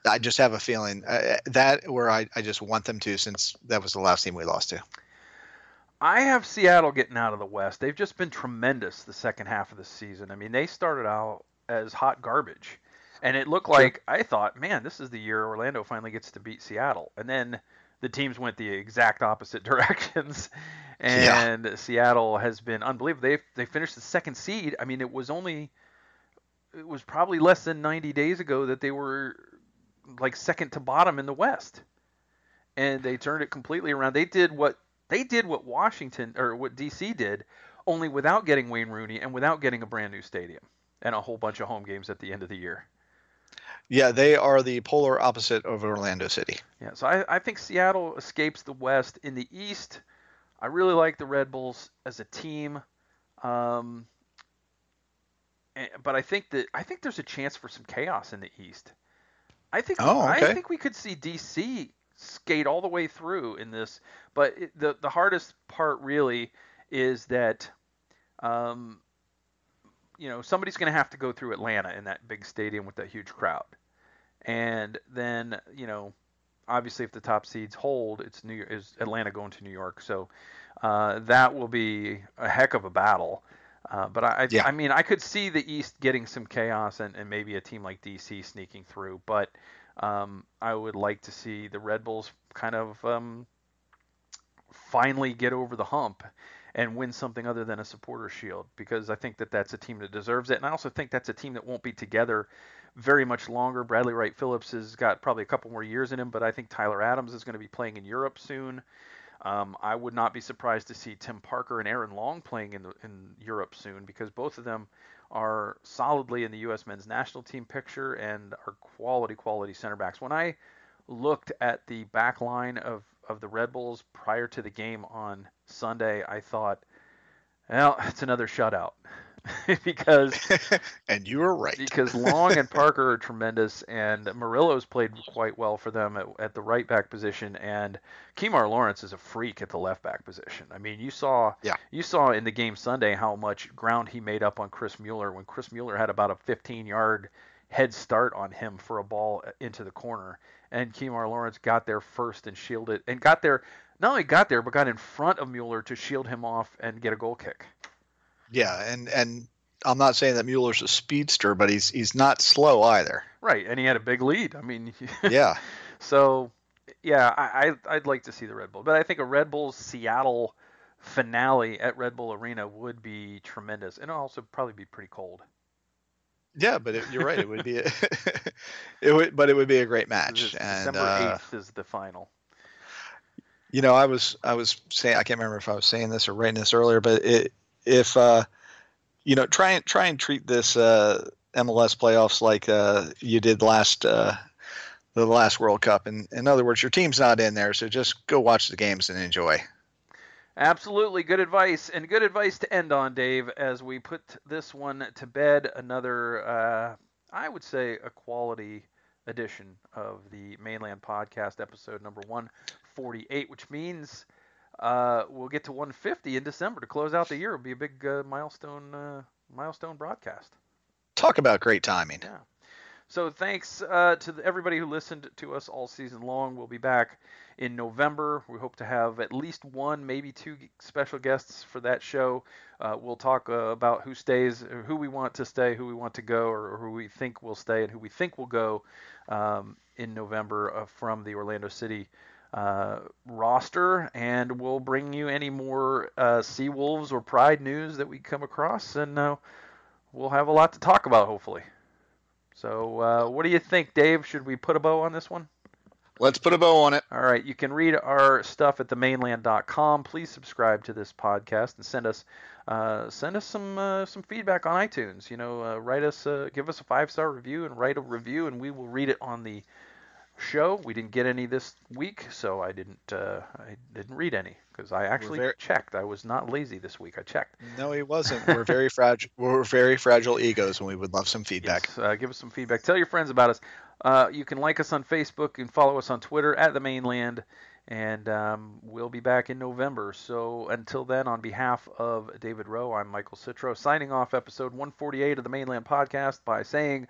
I just have a feeling uh, that where I, I just want them to since that was the last team we lost to. I have Seattle getting out of the West. They've just been tremendous the second half of the season. I mean, they started out as hot garbage, and it looked like I thought, man, this is the year Orlando finally gets to beat Seattle, and then the teams went the exact opposite directions, and yeah. Seattle has been unbelievable. They they finished the second seed. I mean, it was only it was probably less than 90 days ago that they were like second to bottom in the West, and they turned it completely around. They did what they did what Washington or what DC did, only without getting Wayne Rooney and without getting a brand new stadium and a whole bunch of home games at the end of the year. Yeah, they are the polar opposite of Orlando City. Yeah, so I, I think Seattle escapes the West. In the East, I really like the Red Bulls as a team. Um, but I think that I think there's a chance for some chaos in the East. I think oh, okay. I think we could see DC skate all the way through in this, but it, the the hardest part really is that um, you know somebody's going to have to go through Atlanta in that big stadium with that huge crowd, and then you know obviously if the top seeds hold, it's New is Atlanta going to New York, so uh, that will be a heck of a battle. Uh, but I, yeah. I mean, I could see the East getting some chaos and, and maybe a team like DC sneaking through. But um, I would like to see the Red Bulls kind of um, finally get over the hump and win something other than a supporter shield because I think that that's a team that deserves it. And I also think that's a team that won't be together very much longer. Bradley Wright Phillips has got probably a couple more years in him, but I think Tyler Adams is going to be playing in Europe soon. Um, I would not be surprised to see Tim Parker and Aaron Long playing in, the, in Europe soon because both of them are solidly in the U.S. men's national team picture and are quality, quality center backs. When I looked at the back line of, of the Red Bulls prior to the game on Sunday, I thought, well, it's another shutout. because and you were right because Long and Parker are tremendous and Murillo's played quite well for them at, at, the right back position and Kemar Lawrence is a freak at the left back position. I mean, you saw yeah. you saw in the game Sunday how much ground he made up on Chris Mueller when Chris Mueller had about a 15 yard head start on him for a ball uh, into the corner and Kemar Lawrence got there first and shielded and got there not only got there but got in front of Mueller to shield him off and get a goal kick. Yeah, and and I'm not saying that Mueller's a speedster, but he's he's not slow either. Right, and he had a big lead. I mean, yeah. So, yeah, I I'd like to see the Red Bull, but I think a Red Bull Seattle finale at Red Bull Arena would be tremendous, and also probably be pretty cold. Yeah, but it, you're right. It would be, a, it would, but it would be a great match. and December eighth uh, is the final. You know, I was I was saying I can't remember if I was saying this or writing this earlier, but it if uh, you know try and try and treat this uh, MLS playoffs like uh, you did last uh, the last World Cup. And in other words, your team's not in there, so just go watch the games and enjoy. Absolutely, good advice and good advice to end on, Dave. As we put this one to bed, another uh, I would say a quality edition of the Mane Land Podcast, episode number 148, which means uh, we'll get to 150 in December to close out the year. It'll be a big uh, milestone uh, milestone broadcast. Talk about great timing. Yeah. So thanks uh, to everybody who listened to us all season long. We'll be back in November. We hope to have at least one, maybe two special guests for that show. Uh, we'll talk uh, about who stays, who we want to stay, who we want to go, or, or who we think will stay, and who we think will go um, in November from the Orlando City uh, roster, and we'll bring you any more uh, Seawolves or Pride news that we come across, and uh, we'll have a lot to talk about, hopefully. So, uh, what do you think, Dave? Should we put a bow on this one? Let's put a bow on it. All right. You can read our stuff at themaneland.com. Please subscribe to this podcast and send us uh, send us some uh, some feedback on iTunes. You know, uh, write us, uh, give us a five star review, and write a review, and we will read it on the show. We didn't get any this week, so I didn't uh, I didn't read any because I actually very- checked. I was not lazy this week. I checked. No, he wasn't. We're very fragile. We're very fragile egos, and we would love some feedback. Yes, uh, give us some feedback. Tell your friends about us. Uh, you can like us on Facebook and follow us on Twitter at the Mane Land. And um, we'll be back in November. So until then, on behalf of David Rowe, I'm Michael Citro, signing off episode 148 of the Mane Land Podcast by saying,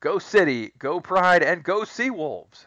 Go City, Go Pride, and Go SeaWolves.